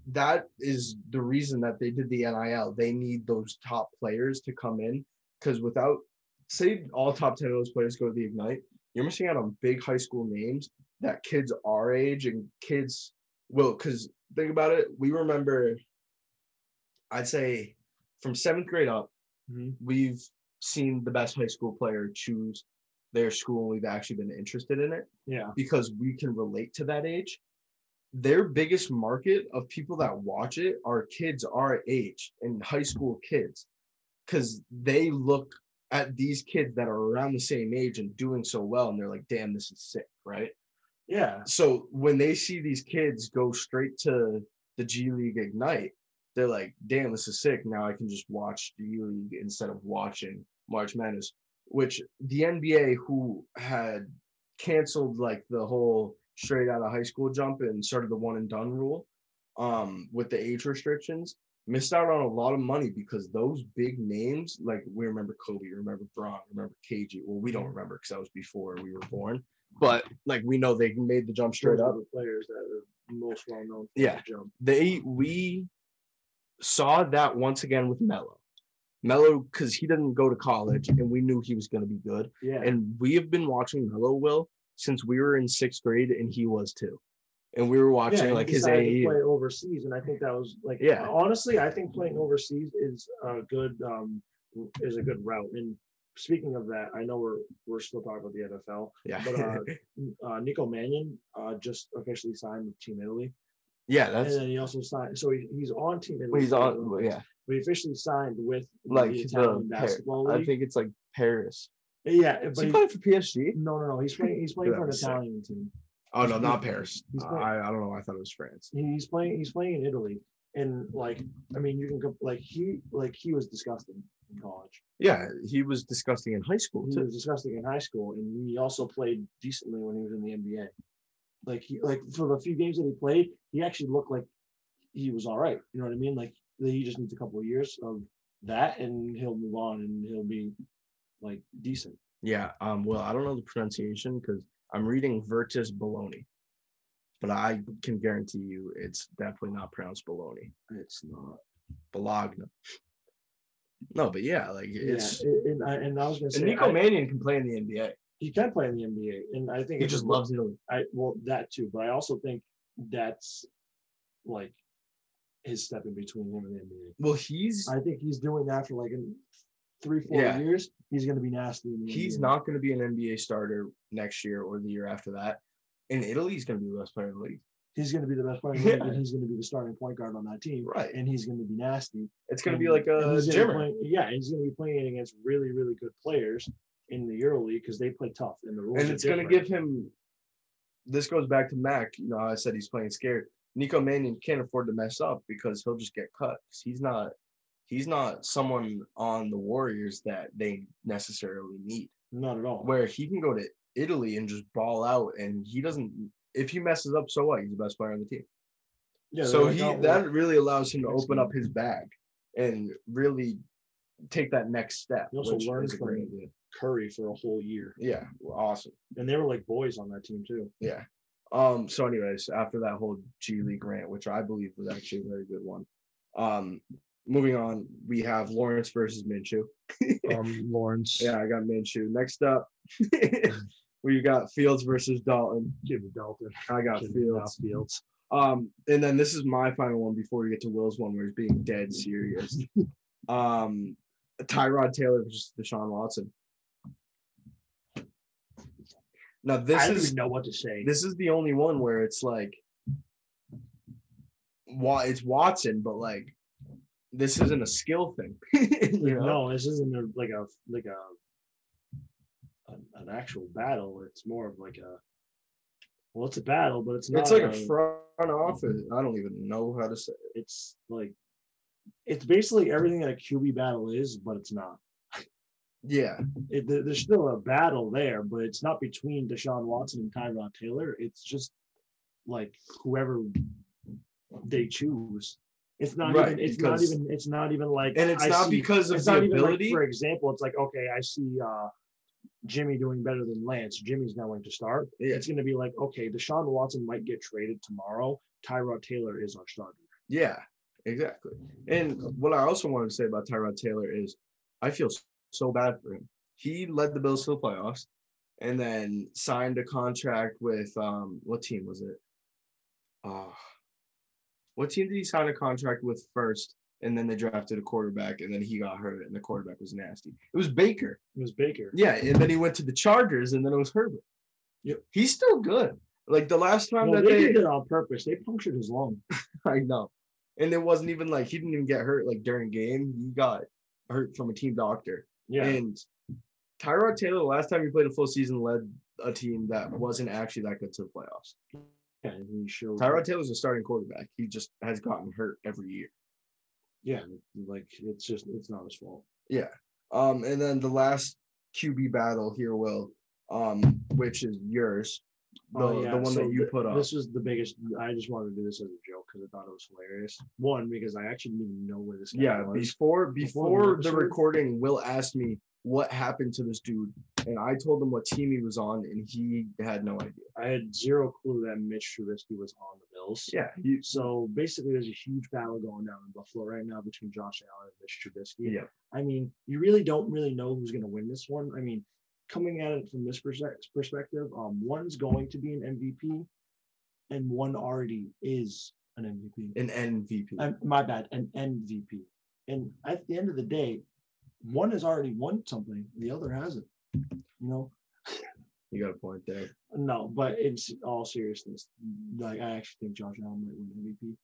That is the reason that they did the NIL. They need those top players to come in because without, say, all top 10 of those players go to the Ignite, you're missing out on big high school names that kids our age and kids will. Because think about it, we remember, I'd say from seventh grade up, Mhm. we've seen the best high school player choose their school and we've actually been interested in it Yeah. because we can relate to that age. Their biggest market of people that watch it are kids our age and high school kids because they look at these kids that are around the same age and doing so well and they're like, damn, this is sick, right? Yeah. So when they see these kids go straight to the G League Ignite, they're like, damn, this is sick. Now I can just watch G League instead of watching March Madness, which the NBA, who had canceled like the whole straight out of high school jump and started the one and done rule um, with the age restrictions, missed out on a lot of money because those big names, like we remember Kobe, remember Braun, remember KG. Well, we don't remember because that was before we were born, but like we know they made the jump straight up. the players that are most well known. Yeah. the jump. They we saw that once again with Melo. Melo, because he didn't go to college and we knew he was going to be good. Yeah. And we have been watching Melo Will since we were in sixth grade and he was too. And we were watching he like his to AAU. play overseas, and I think that was like Yeah. Honestly, I think playing overseas is a good um is a good route. And speaking of that, I know we're we're still talking about the NFL, Yeah. but uh, [laughs] uh, Nico Mannion uh, just officially signed with Team Italy, yeah, that's. and that's then he also signed. So he, he's on Team Italy. he's on. Olympics, Yeah, but he officially signed with like the the Italian Par- basketball I think it's like Paris. yeah, Is but he he, playing for PSG? no, no, no. He's playing. He's playing for an was sick. Italian team. Oh no, He's- not Paris. he's Uh, I, I don't know. I thought it was France. he's playing he's playing in Italy and like I mean you can go like he like he was disgusting in college. Yeah, he was disgusting in high school He too. was disgusting in high school and he also played decently when he was in the NBA. Like he like for the few games that he played, he actually looked like he was all right. You know what I mean? Like he just needs a couple of years of that, and he'll move on, and he'll be like decent. Yeah. Um. Well, I don't know the pronunciation because I'm reading Virtus Bologna, but I can guarantee you it's definitely not pronounced Bologna. It's not. Bologna. No, but yeah, like it's yeah, and, I, and I was gonna say and Nico I- Mannion can play in the NBA. He can play in the NBA, and I think He just loves Italy. I well that too, but I also think that's like his step in between him and the NBA. Well, he's I think he's doing that for like three, four Yeah. years. He's going to be nasty. In the he's NBA. not going to be an NBA starter next year or the year after that. In Italy, he's going to be the best player in the league. He's going to be the best player, in the league, Yeah. and he's going to be the starting point guard on that team. Right. and he's going to be nasty. It's going to be like a he's gonna be playing- yeah, he's going to be playing against really, really good players in the EuroLeague because they play tough and the rules. and it's going to give him. This goes back to Mac. You know, I said he's playing scared. Nico Mannion can't afford to mess up because he'll just get cut. He's not. He's not someone on the Warriors that they necessarily need. not at all. Where he can go to Italy and just ball out, and he doesn't. If he messes up, so what? He's the best player on the team. yeah, so he "Oh, well, that really allows him to open up his bag and really take that next step. He also which learned is a great from-. Curry for a whole year, Yeah, awesome. and they were like boys on that team too. Yeah. Um. So, anyways, after that whole G League rant, which I believe was actually a very good one, um, moving on, we have Lawrence versus Minshew. [laughs] Um, Lawrence, Yeah, I got Minshew. Next up, [laughs] we got Fields versus Dalton. give me Dalton. I got Give Fields. Fields. Um, and then this is my final one before we get to Will's one, where he's being dead serious. [laughs] um, Tyrod Taylor versus Deshaun Watson. Now this I don't is even know what to say. this is the only one where it's like, why it's Watson, but like, this isn't a skill thing. [laughs] you know? No, this isn't a, like a like a an, an actual battle. It's more of like a well, it's a battle, but it's not. It's like a front office. I don't even know how to say. It. It's like it's basically everything that a QB battle is, but it's not. Yeah, It, there's still a battle there, but it's not between Deshaun Watson and Tyrod Taylor. It's just like whoever they choose. It's not Right, even. It's not even. It's not even like. and it's I not see- because of the even like, ability. for example, it's like okay, I see uh Jimmy doing better than Lance. Jimmy's now going to start. Yeah. It's going to be like okay, Deshaun Watson might get traded tomorrow. Tyrod Taylor is our starter. Yeah, exactly. And what I also wanted to say about Tyrod Taylor is I feel so bad for him. He led the Bills to the playoffs and then signed a contract with um what team was it? Uh what team did he sign a contract with first? And then they drafted a quarterback and then he got hurt and the quarterback was nasty. It was Baker. It was Baker. Yeah, and then he went to the Chargers and then it was Herbert. Yep. He's still good. Like the last time Well, that they they did it on purpose. They punctured his lung. [laughs] I know. And it wasn't even like he didn't even get hurt like during game. He got hurt from a team doctor. Yeah. And Tyrod Taylor, the last time he played a full season, led a team that wasn't actually that good to the playoffs. yeah, and he showed. Tyrod Taylor's a starting quarterback. He just has gotten hurt every year. Yeah, like it's just it's not his fault. Yeah. Um, and then the last QB battle here, Will, um, which is yours. Oh, the, Oh, yeah, the one so that you th- put up. This was the biggest. I just wanted to do this as a joke because I thought it was hilarious. One, because I actually didn't even know where this guy yeah, was. before Before before the the recording, Will asked me what happened to this dude, and I told him what team he was on, and he had no idea. I had zero clue that Mitch Trubisky was on the Bills. Yeah, he, So basically, there's a huge battle going down in Buffalo right now between Josh Allen and Mitch Trubisky. yeah, I mean, you really don't really know who's going to win this one. I mean, coming at it from this perspective, um, one's going to be an MVP, and one already is an MVP. an MVP. Um, my bad, an MVP. And at the end of the day, one has already won something, the other hasn't. You know, You got a point there. no, but in all seriousness, like I actually think Josh Allen might win MVP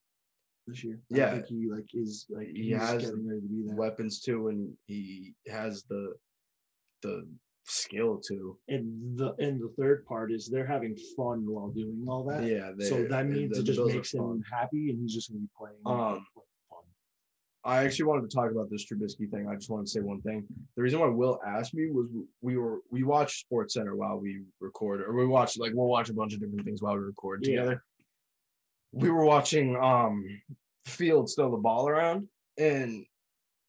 this year. I Yeah. think he like is like He has getting ready to be. Weapons too, and he has the the skill too. And the and the third part is they're having fun while doing all that. Yeah, so that means it just makes him happy, and he's just gonna be playing. Um, fun. I actually wanted to talk about this Trubisky thing. I just want to say one thing. The reason why Will asked me was we were we watch Sports Center while we record, or we watch like we'll watch a bunch of different things while we record Yeah. together. We were watching um Fields throw the ball around, and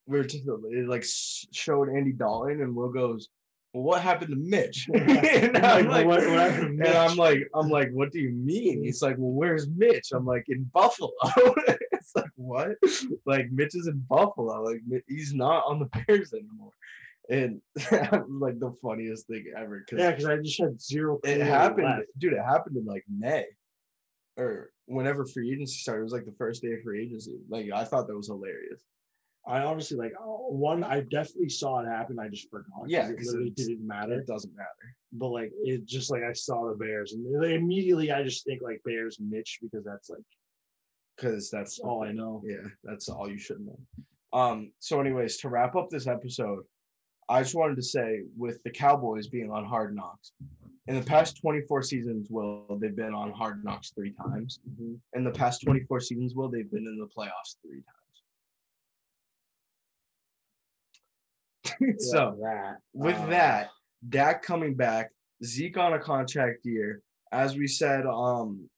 we were just it like showed Andy Dalton, and Will goes, "Well, what happened to Mitch?" [laughs] [laughs] and I'm like, Like, what- to and I'm like, I'm like, what do you mean? He's like, well, where's Mitch? I'm like, in Buffalo. [laughs] it's like what? Like Mitch is in Buffalo. Like he's not on the Bears anymore. And like the funniest thing ever. Cause Yeah, because I just had zero. it happened, left. dude. It happened in like May, or whenever free agency started. It was like the first day of free agency. Like I thought that was hilarious. I honestly like oh, one. I definitely saw it happen. I just forgot. Yeah, it literally didn't matter. It doesn't matter. But like it just like I saw the Bears, and they- immediately I just think like Bears Mitch because that's like because that's all I know. Yeah, that's all you should know. Um. So, anyways, to wrap up this episode, I just wanted to say, with the Cowboys being on Hard Knocks, in the past 24 seasons, will they've been on Hard Knocks three times. In the past 24 seasons, will they've been in the playoffs three times. [laughs] so that with uh, that, Dak coming back, Zeke on a contract year, as we said, um,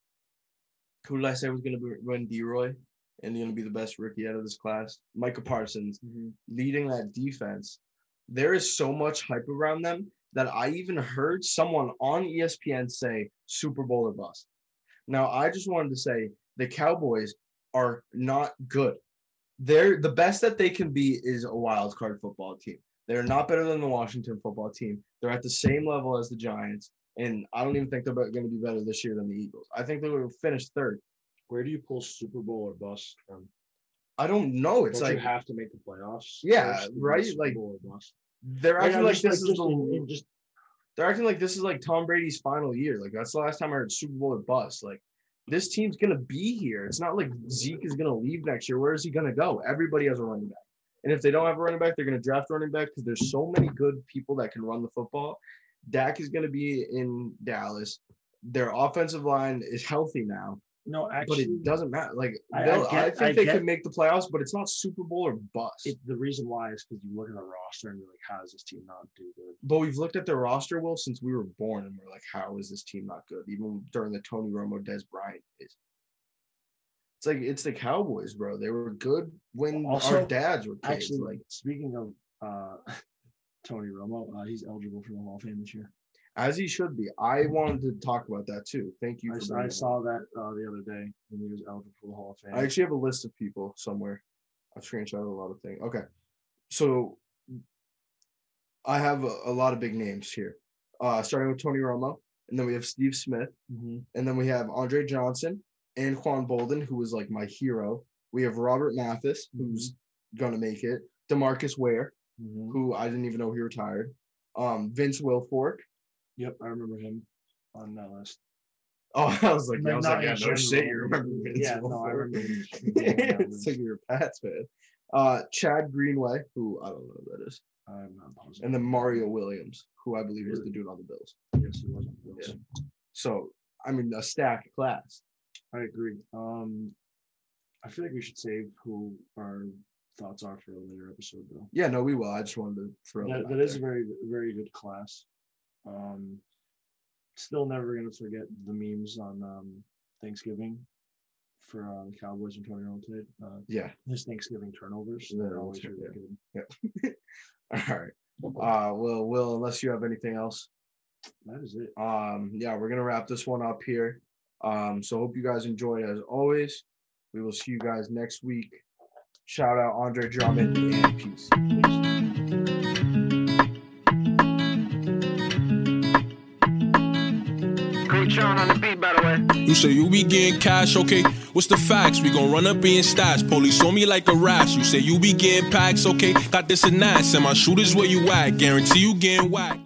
who did I say was going to run D-Roy and going to be the best rookie out of this class? Micah Parsons leading that defense. There is so much hype around them that I even heard someone on ESPN say Super Bowl or bust. Now, I just wanted to say the Cowboys are not good. They're the best that they can be is a wild card football team. They're not better than the Washington football team. They're at the same level as the Giants, and I don't even think they're going to be better this year than the Eagles. I think they will finish third. Where do you pull Super Bowl or bust from? I don't know. It's Don't like you have to make the playoffs. Yeah, right? Super Like, Bowl or bust? they're acting like this is just the just they're acting like this is like Tom Brady's final year. Like that's the last time I heard Super Bowl or bust. Like this team's gonna be here. It's not like Zeke is gonna leave next year. Where is he gonna go? Everybody has a running back. And if they don't have a running back, they're gonna draft a running back because there's so many good people that can run the football. Dak is gonna be in Dallas. Their offensive line is healthy now. No, actually, but it doesn't matter. Like I- I they'll- I, think I they get- could make the playoffs, but it's not Super Bowl or bust. it, the reason why is because you look at the roster and you're like, how does this team not do good? But we've looked at their roster, Will, since we were born, and we're like, how is this team not good? Even during the Tony Romo, Dez Bryant days. It's like it's the Cowboys, bro. They were good when Also, our dads were kids. Actually, like speaking of uh, [laughs] Tony Romo, uh, he's eligible for the Hall of Fame this year. as he should be. I wanted to talk about that too. Thank you I, I saw that uh, the other day when he was eligible for the Hall of Fame. I actually have a list of people somewhere. I've screenshotted a lot of things. Okay, so I have a, a lot of big names here. Uh, starting with Tony Romo, and then we have Steve Smith, Mhm. and then we have Andre Johnson and Anquan Boldin, who was like my hero. We have Robert Mathis, who's gonna make it. Demarcus Ware, Mhm. who I didn't even know he retired. Um, Vince Wilfork. Yep, I remember him on that list. [laughs] Oh, I was like, I was like, yeah, no shit, you remember Vince Yeah, no, I remember him. [laughs] Yeah, it's like you're a Pats fan. Uh, Chad Greenway, who I don't know who that is, I'm not positive. and then Mario Williams, who I believe is the dude on the Bills. yes, he was on the Bills. So, I mean, a stacked class. I agree. Um, I feel like we should save who our thoughts are for a later episode, though. Yeah, no, we will. I just wanted to throw That, that. is a very, very good class. Um, still never gonna forget the memes on um, Thanksgiving for uh, the Cowboys and Tony Romo played. Uh, Yeah. his Thanksgiving turnovers. They're always really yeah. [laughs] All right. Uh, well, Will, unless you have anything else, That is it. um, yeah, we're gonna wrap this one up here. Um, so hope you guys enjoyed as always. We will see you guys next week. Shout out Andre Drummond and peace. Coach on on the beat, by the way. You say you be getting cash, okay? What's the facts? We gon' run up in stats. Police on me like a rash. You say you be getting packs, okay? Got this and that. Send my shooters where you at. Guarantee you getting whacked.